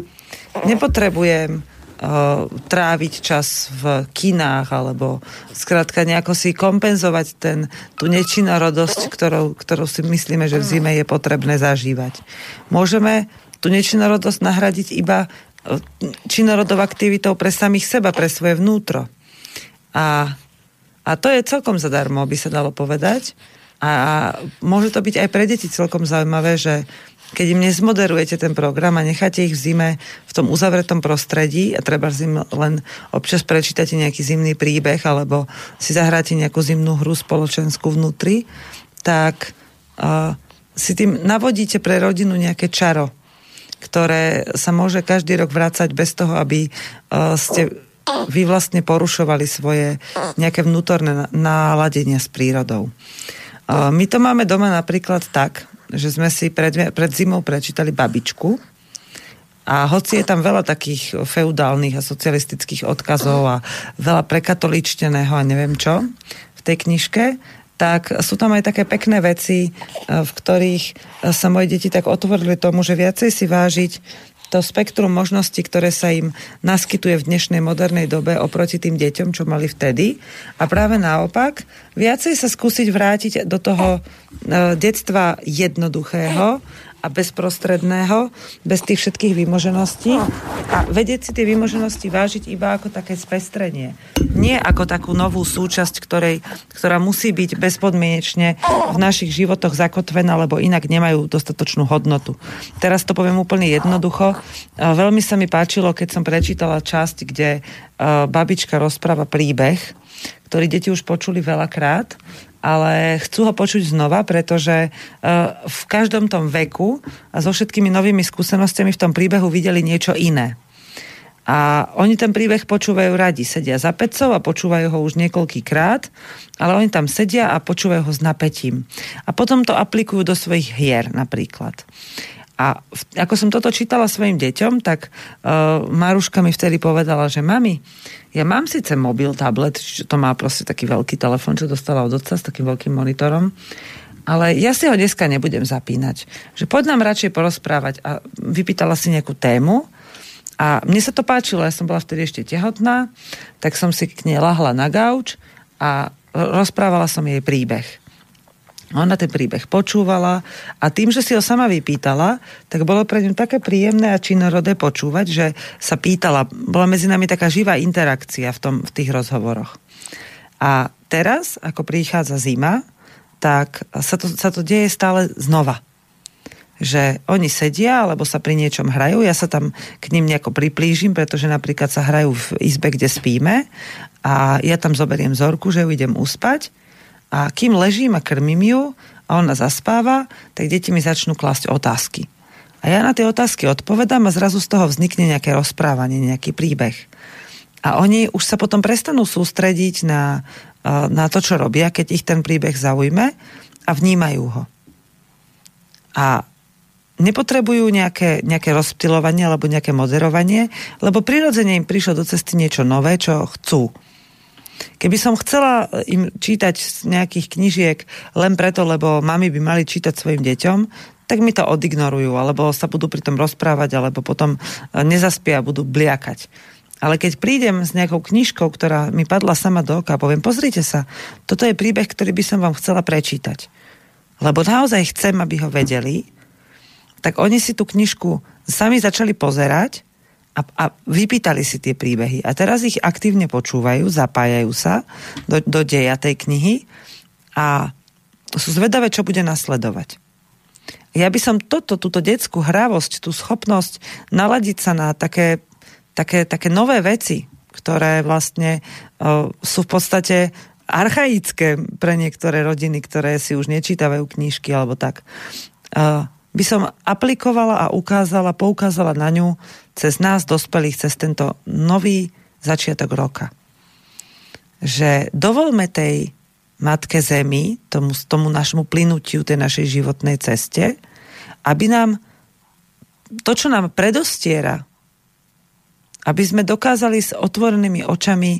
Nepotrebujem uh, tráviť čas v kinách alebo skrátka nejako si kompenzovať ten, tú nečinorodosť, ktorou, ktorou si myslíme, že v zime je potrebné zažívať. Môžeme tú nečinorodosť nahradiť iba činorodou aktivitou pre samých seba, pre svoje vnútro. A, a to je celkom zadarmo, by sa dalo povedať. A, a môže to byť aj pre deti celkom zaujímavé, že keď im nezmoderujete ten program a necháte ich v zime v tom uzavretom prostredí a treba zim len občas prečítate nejaký zimný príbeh alebo si zahráte nejakú zimnú hru spoločenskú vnútri, tak uh, si tým navodíte pre rodinu nejaké čaro ktoré sa môže každý rok vrácať bez toho, aby e, ste vy vlastne porušovali svoje nejaké vnútorné náladenia s prírodou. My to máme doma napríklad tak, že sme si pred, pred zimou prečítali babičku. A hoci je tam veľa takých feudálnych a socialistických odkazov a veľa prekatoličteného a neviem čo v tej knižke, tak sú tam aj také pekné veci, e, v ktorých e, sa moje deti tak otvorili tomu, že viacej si vážiť to spektrum možností, ktoré sa im naskytuje v dnešnej modernej dobe oproti tým deťom, čo mali vtedy. A práve naopak, viacej sa skúsiť vrátiť do toho e, detstva jednoduchého a bezprostredného, bez tých všetkých vymožeností a vedieť si tie vymoženosti vážiť iba ako také spestrenie. Nie ako takú novú súčasť, ktorej, ktorá musí byť bezpodmienečne v našich životoch zakotvená, lebo inak nemajú dostatočnú hodnotu. Teraz to poviem úplne jednoducho. Veľmi sa mi páčilo, keď som prečítala časť, kde babička rozpráva príbeh, ktorý deti už počuli veľakrát ale chcú ho počuť znova, pretože e, v každom tom veku a so všetkými novými skúsenostiami v tom príbehu videli niečo iné. A oni ten príbeh počúvajú radi, sedia za pecou a počúvajú ho už niekoľkýkrát, ale oni tam sedia a počúvajú ho s napätím. A potom to aplikujú do svojich hier napríklad. A ako som toto čítala svojim deťom, tak uh, Maruška mi vtedy povedala, že mami, ja mám síce mobil, tablet, čiže to má proste taký veľký telefon, čo dostala od otca s takým veľkým monitorom, ale ja si ho dneska nebudem zapínať. Že poď nám radšej porozprávať. A vypýtala si nejakú tému a mne sa to páčilo, ja som bola vtedy ešte tehotná, tak som si k nej lahla na gauč a rozprávala som jej príbeh. Ona ten príbeh počúvala a tým, že si ho sama vypýtala, tak bolo pre ňu také príjemné a činorodé počúvať, že sa pýtala, bola medzi nami taká živá interakcia v, tom, v tých rozhovoroch. A teraz, ako prichádza zima, tak sa to, sa to deje stále znova. Že oni sedia, alebo sa pri niečom hrajú, ja sa tam k ním nejako priplížim, pretože napríklad sa hrajú v izbe, kde spíme a ja tam zoberiem zorku, že ju idem uspať a kým ležím a krmím ju a ona zaspáva, tak deti mi začnú klásť otázky. A ja na tie otázky odpovedám a zrazu z toho vznikne nejaké rozprávanie, nejaký príbeh. A oni už sa potom prestanú sústrediť na, na to, čo robia, keď ich ten príbeh zaujme a vnímajú ho. A nepotrebujú nejaké, nejaké rozptilovanie alebo nejaké moderovanie, lebo prirodzene im prišlo do cesty niečo nové, čo chcú. Keby som chcela im čítať z nejakých knižiek len preto, lebo mami by mali čítať svojim deťom, tak mi to odignorujú, alebo sa budú pri tom rozprávať, alebo potom e, nezaspia a budú bliakať. Ale keď prídem s nejakou knižkou, ktorá mi padla sama do oka poviem, pozrite sa, toto je príbeh, ktorý by som vám chcela prečítať. Lebo naozaj chcem, aby ho vedeli, tak oni si tú knižku sami začali pozerať a, a vypýtali si tie príbehy. A teraz ich aktívne počúvajú, zapájajú sa do, do deja tej knihy a sú zvedavé, čo bude nasledovať. Ja by som toto, túto detskú hravosť, tú schopnosť naladiť sa na také, také, také nové veci, ktoré vlastne uh, sú v podstate archaické pre niektoré rodiny, ktoré si už nečítavajú knižky alebo tak. Uh, by som aplikovala a ukázala, poukázala na ňu cez nás dospelých, cez tento nový začiatok roka. Že dovolme tej Matke Zemi, tomu, tomu našemu plynutiu tej našej životnej ceste, aby nám to, čo nám predostiera, aby sme dokázali s otvorenými očami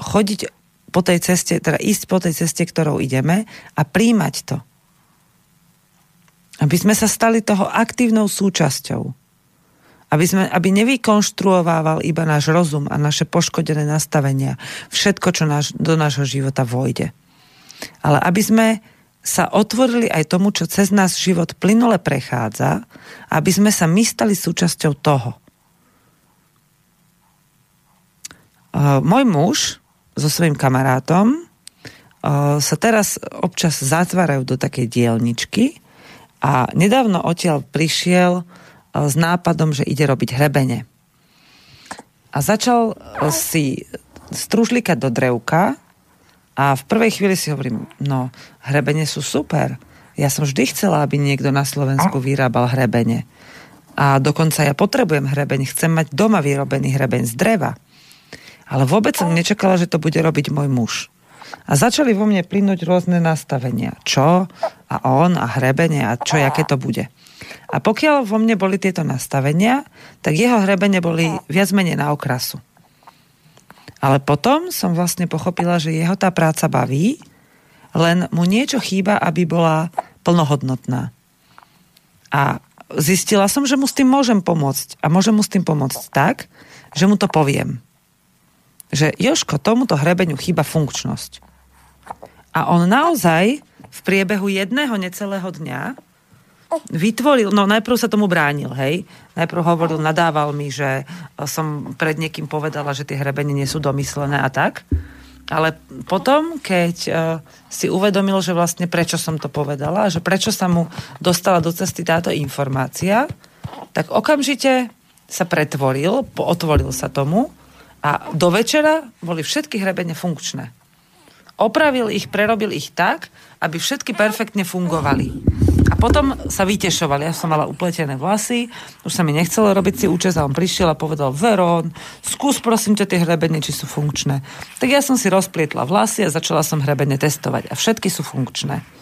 chodiť po tej ceste, teda ísť po tej ceste, ktorou ideme a príjmať to. Aby sme sa stali toho aktívnou súčasťou. Aby, sme, aby nevykonštruovával iba náš rozum a naše poškodené nastavenia, všetko, čo náš, do nášho života vojde. Ale aby sme sa otvorili aj tomu, čo cez nás život plynule prechádza, aby sme sa my stali súčasťou toho. Uh, môj muž so svojím kamarátom uh, sa teraz občas zatvárajú do takej dielničky a nedávno odtiaľ prišiel s nápadom, že ide robiť hrebene. A začal si stružlikať do drevka a v prvej chvíli si hovorím, no, hrebene sú super. Ja som vždy chcela, aby niekto na Slovensku vyrábal hrebene. A dokonca ja potrebujem hrebeň, chcem mať doma vyrobený hrebeň z dreva. Ale vôbec som nečakala, že to bude robiť môj muž. A začali vo mne plynúť rôzne nastavenia. Čo a on a hrebenie a čo, aké to bude. A pokiaľ vo mne boli tieto nastavenia, tak jeho hrebene boli viac menej na okrasu. Ale potom som vlastne pochopila, že jeho tá práca baví, len mu niečo chýba, aby bola plnohodnotná. A zistila som, že mu s tým môžem pomôcť. A môžem mu s tým pomôcť tak, že mu to poviem. Že Joško, tomuto hrebeniu chýba funkčnosť. A on naozaj v priebehu jedného necelého dňa vytvoril, no najprv sa tomu bránil, hej. Najprv hovoril, nadával mi, že som pred niekým povedala, že tie hrebenie nie sú domyslené a tak. Ale potom, keď uh, si uvedomil, že vlastne prečo som to povedala, že prečo sa mu dostala do cesty táto informácia, tak okamžite sa pretvoril, otvoril sa tomu a do večera boli všetky hrebene funkčné. Opravil ich, prerobil ich tak, aby všetky perfektne fungovali. A potom sa vytešovali. Ja som mala upletené vlasy, už sa mi nechcelo robiť si účes a on prišiel a povedal, Veron, skús prosím ťa tie hrebenie, či sú funkčné. Tak ja som si rozplietla vlasy a začala som hrebenie testovať a všetky sú funkčné.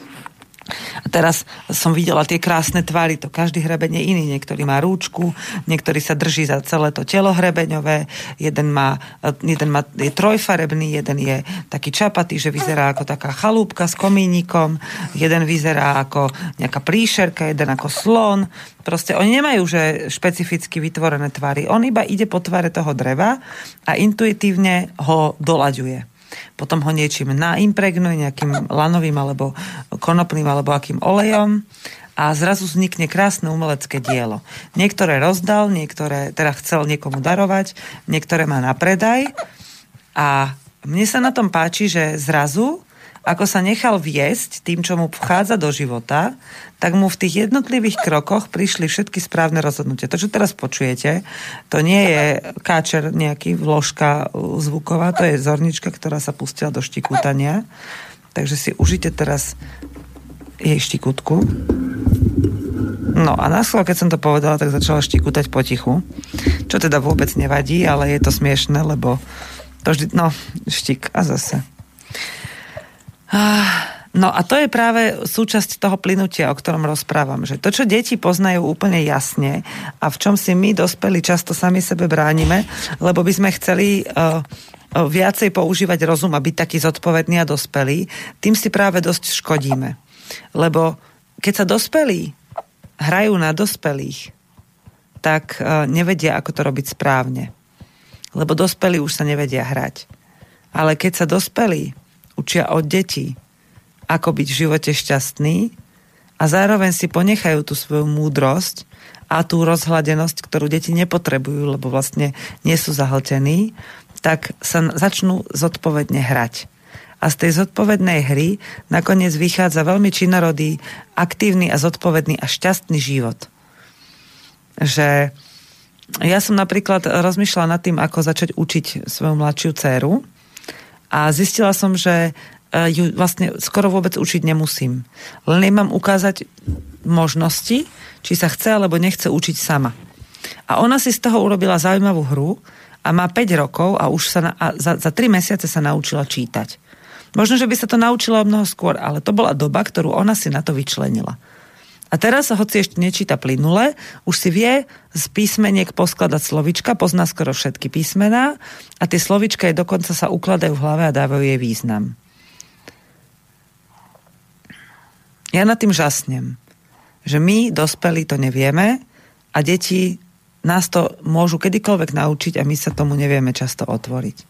A teraz som videla tie krásne tvary, to každý hrebeň je iný. Niektorý má rúčku, niektorý sa drží za celé to telo hrebeňové, jeden, má, jeden má, je trojfarebný, jeden je taký čapatý, že vyzerá ako taká chalúbka s komínikom, jeden vyzerá ako nejaká príšerka, jeden ako slon. Proste oni nemajú že špecificky vytvorené tvary. On iba ide po tvare toho dreva a intuitívne ho dolaďuje potom ho niečím naimpregnuje, nejakým lanovým alebo konopným alebo akým olejom a zrazu vznikne krásne umelecké dielo. Niektoré rozdal, niektoré teda chcel niekomu darovať, niektoré má na predaj a mne sa na tom páči, že zrazu ako sa nechal viesť tým, čo mu vchádza do života, tak mu v tých jednotlivých krokoch prišli všetky správne rozhodnutia. To, čo teraz počujete, to nie je káčer nejaký vložka zvuková, to je zornička, ktorá sa pustila do štikútania. Takže si užite teraz jej štikútku. No a na keď som to povedala, tak začala štikútať potichu. Čo teda vôbec nevadí, ale je to smiešne, lebo to vždy, no, štik a zase. No a to je práve súčasť toho plynutia, o ktorom rozprávam. Že to, čo deti poznajú úplne jasne a v čom si my, dospeli, často sami sebe bránime, lebo by sme chceli uh, viacej používať rozum a byť taký zodpovedný a dospelý, tým si práve dosť škodíme. Lebo keď sa dospelí hrajú na dospelých, tak uh, nevedia, ako to robiť správne. Lebo dospelí už sa nevedia hrať. Ale keď sa dospelí učia od detí, ako byť v živote šťastný a zároveň si ponechajú tú svoju múdrosť a tú rozhladenosť, ktorú deti nepotrebujú, lebo vlastne nie sú zahltení, tak sa začnú zodpovedne hrať. A z tej zodpovednej hry nakoniec vychádza veľmi činorodý, aktívny a zodpovedný a šťastný život. Že ja som napríklad rozmýšľala nad tým, ako začať učiť svoju mladšiu dceru a zistila som, že e, ju vlastne skoro vôbec učiť nemusím. Len jej mám ukázať možnosti, či sa chce alebo nechce učiť sama. A ona si z toho urobila zaujímavú hru a má 5 rokov a už sa na, a za, za 3 mesiace sa naučila čítať. Možno, že by sa to naučila o mnoho skôr, ale to bola doba, ktorú ona si na to vyčlenila. A teraz, hoci ešte nečíta plynule, už si vie z písmeniek poskladať slovička, pozná skoro všetky písmená a tie slovička jej dokonca sa ukladajú v hlave a dávajú jej význam. Ja nad tým žasnem, že my, dospelí, to nevieme a deti nás to môžu kedykoľvek naučiť a my sa tomu nevieme často otvoriť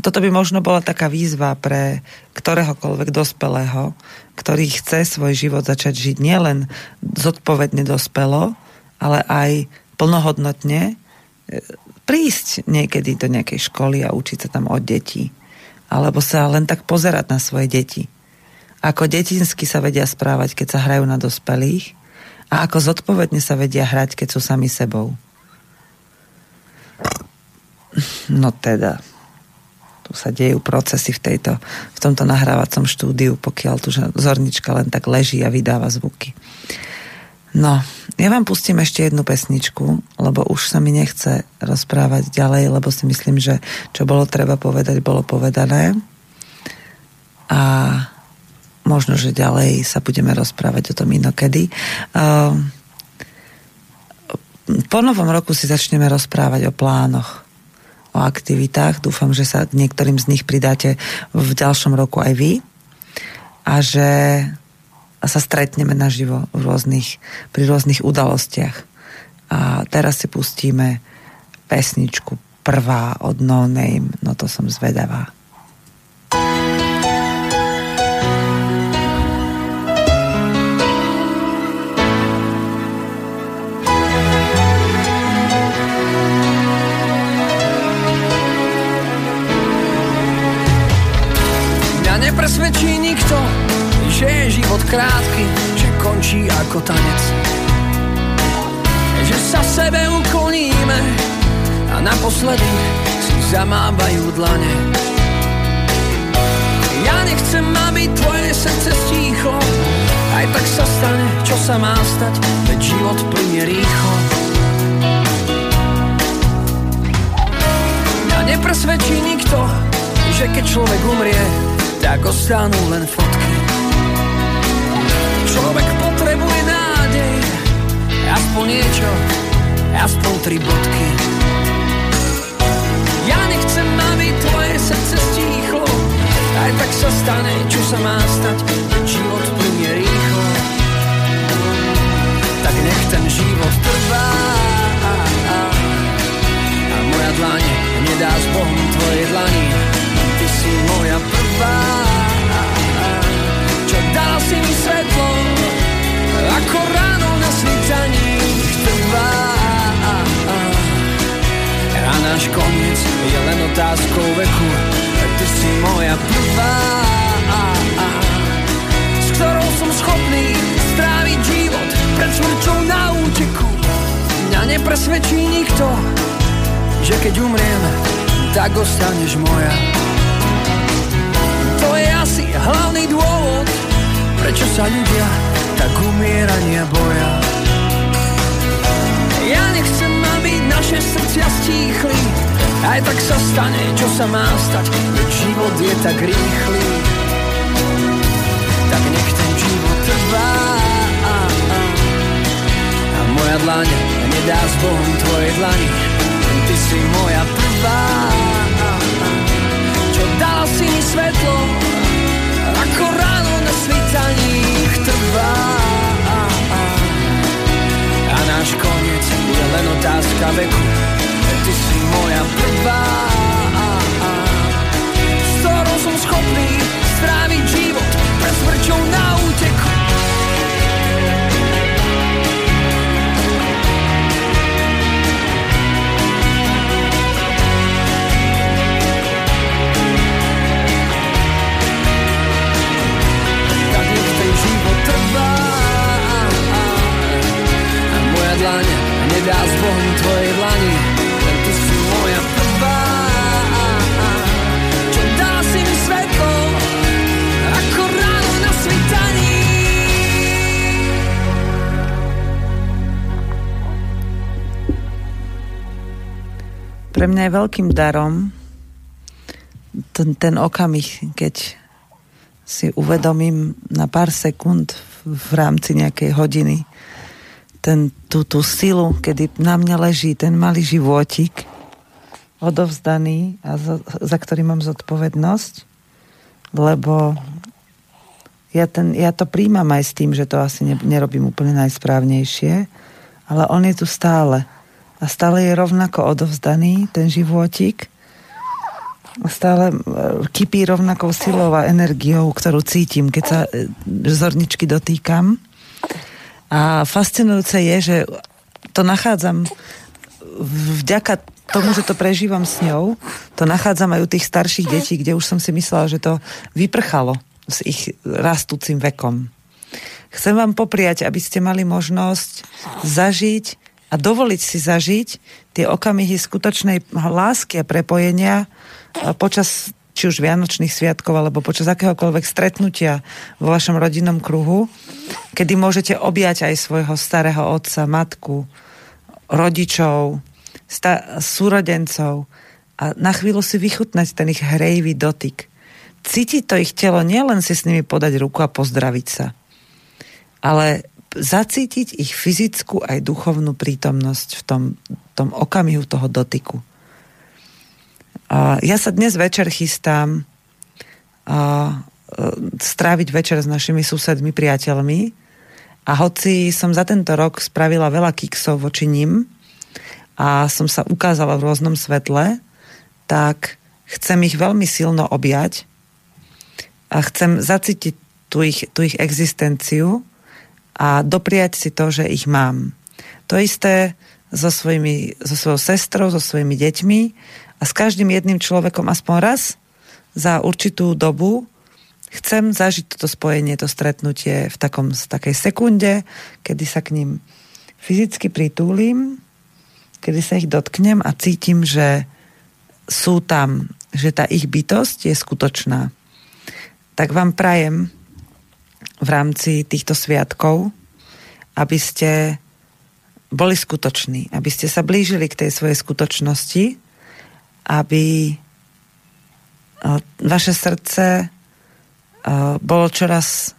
toto by možno bola taká výzva pre ktoréhokoľvek dospelého, ktorý chce svoj život začať žiť nielen zodpovedne dospelo, ale aj plnohodnotne, e, prísť niekedy do nejakej školy a učiť sa tam od detí. Alebo sa len tak pozerať na svoje deti. Ako detinsky sa vedia správať, keď sa hrajú na dospelých a ako zodpovedne sa vedia hrať, keď sú sami sebou. No teda sa dejú procesy v, tejto, v tomto nahrávacom štúdiu, pokiaľ tu zornička len tak leží a vydáva zvuky. No, ja vám pustím ešte jednu pesničku, lebo už sa mi nechce rozprávať ďalej, lebo si myslím, že čo bolo treba povedať, bolo povedané. A možno, že ďalej sa budeme rozprávať o tom inokedy. Ehm, po novom roku si začneme rozprávať o plánoch o aktivitách. Dúfam, že sa niektorým z nich pridáte v ďalšom roku aj vy a že sa stretneme naživo v rôznych, pri rôznych udalostiach. A teraz si pustíme pesničku prvá od No Name, no to som zvedavá. Nepresvedčí nikto, že je život krátky, že končí ako tanec. Že sa sebe ukloníme a naposledy si zamávajú dlane. Ja nechcem, aby tvoje srdce stíchlo, aj tak sa stane, čo sa má stať, veď život plynie rýchlo. Ja nepresvedčí nikto, že keď človek umrie, tak ostanú len fotky. Človek potrebuje nádej, aspoň niečo, aspoň tri bodky. Ja nechcem, aby tvoje srdce stíchlo, aj tak sa stane, čo sa má stať, život plinie rýchlo. Tak nech ten život trvá a moja dlaň nedá s Bohom tvojej dlani si moja prvá Čo dala si mi svetlo Ako ráno na svitaní trvá A náš koniec je len otázkou veku Ty si moja prvá S ktorou som schopný stráviť život Pred smrťou na úteku. Mňa nepresvedčí nikto Že keď umriem, tak ostaneš moja asi hlavný dôvod, prečo sa ľudia tak umierania boja. Ja nechcem, aby naše srdcia stíchli, aj tak sa stane, čo sa má stať, veď život je tak rýchly. Tak nech ten život trvá a moja dlaň nedá s Bohom tvoje dlani, ty si moja prvá otázka veku, ty si moja prvá. Veď ja zbohnu tvojej dlani si moja prvá si mi na svitaní? Pre mňa je veľkým darom ten, ten okamih, keď si uvedomím na pár sekúnd v rámci nejakej hodiny, ten, tú, tú silu, kedy na mňa leží ten malý životík odovzdaný a za, za ktorý mám zodpovednosť, lebo ja, ten, ja to príjmam aj s tým, že to asi ne, nerobím úplne najsprávnejšie, ale on je tu stále. A stále je rovnako odovzdaný, ten životík. A stále e, kypí rovnakou silou a energiou, ktorú cítim, keď sa e, zorničky dotýkam. A fascinujúce je, že to nachádzam vďaka tomu, že to prežívam s ňou, to nachádzam aj u tých starších detí, kde už som si myslela, že to vyprchalo s ich rastúcim vekom. Chcem vám popriať, aby ste mali možnosť zažiť a dovoliť si zažiť tie okamihy skutočnej lásky a prepojenia počas či už Vianočných sviatkov, alebo počas akéhokoľvek stretnutia vo vašom rodinnom kruhu, kedy môžete objať aj svojho starého otca, matku, rodičov, sta- súrodencov a na chvíľu si vychutnať ten ich hrejvý dotyk. Cítiť to ich telo, nielen si s nimi podať ruku a pozdraviť sa, ale zacítiť ich fyzickú aj duchovnú prítomnosť v tom, tom okamihu toho dotyku. Ja sa dnes večer chystám a, stráviť večer s našimi susedmi, priateľmi a hoci som za tento rok spravila veľa kiksov voči ním a som sa ukázala v rôznom svetle, tak chcem ich veľmi silno objať a chcem zacítiť tú ich, tú ich existenciu a dopriať si to, že ich mám. To isté so, svojimi, so svojou sestrou, so svojimi deťmi a s každým jedným človekom aspoň raz za určitú dobu chcem zažiť toto spojenie, to stretnutie v takom, v takej sekunde, kedy sa k ním fyzicky pritúlim, kedy sa ich dotknem a cítim, že sú tam, že tá ich bytosť je skutočná. Tak vám prajem, v rámci týchto sviatkov, aby ste boli skutoční, aby ste sa blížili k tej svojej skutočnosti, aby vaše srdce bolo čoraz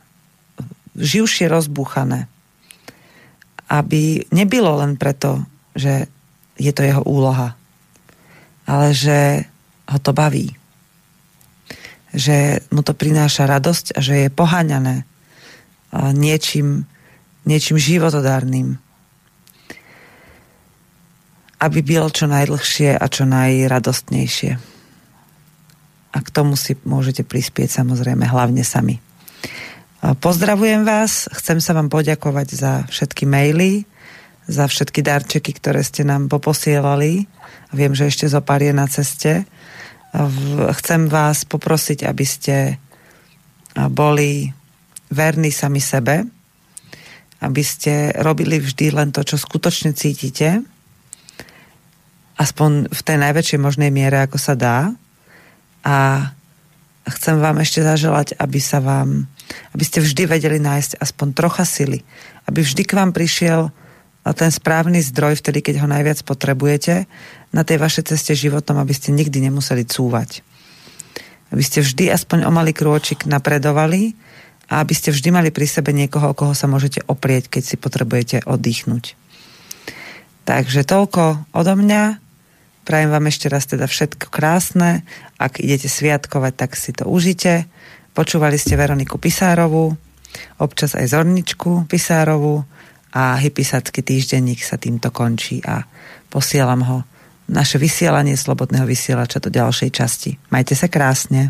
živšie rozbúchané. Aby nebylo len preto, že je to jeho úloha, ale že ho to baví. Že mu to prináša radosť a že je poháňané niečím, niečím životodárnym. Aby byl čo najdlhšie a čo najradostnejšie. A k tomu si môžete prispieť samozrejme hlavne sami. Pozdravujem vás, chcem sa vám poďakovať za všetky maily, za všetky darčeky, ktoré ste nám poposielali. Viem, že ešte zo je na ceste. Chcem vás poprosiť, aby ste boli verní sami sebe, aby ste robili vždy len to, čo skutočne cítite, aspoň v tej najväčšej možnej miere, ako sa dá. A chcem vám ešte zaželať, aby sa vám, aby ste vždy vedeli nájsť aspoň trocha sily. Aby vždy k vám prišiel ten správny zdroj vtedy, keď ho najviac potrebujete na tej vašej ceste životom, aby ste nikdy nemuseli cúvať. Aby ste vždy aspoň o malý krôčik napredovali a aby ste vždy mali pri sebe niekoho, o koho sa môžete oprieť, keď si potrebujete oddychnúť. Takže toľko odo mňa. Prajem vám ešte raz teda všetko krásne. Ak idete sviatkovať, tak si to užite. Počúvali ste Veroniku Pisárovú, občas aj Zorničku Pisárovú a Hypisacký týždenník sa týmto končí a posielam ho naše vysielanie Slobodného vysielača do ďalšej časti. Majte sa krásne.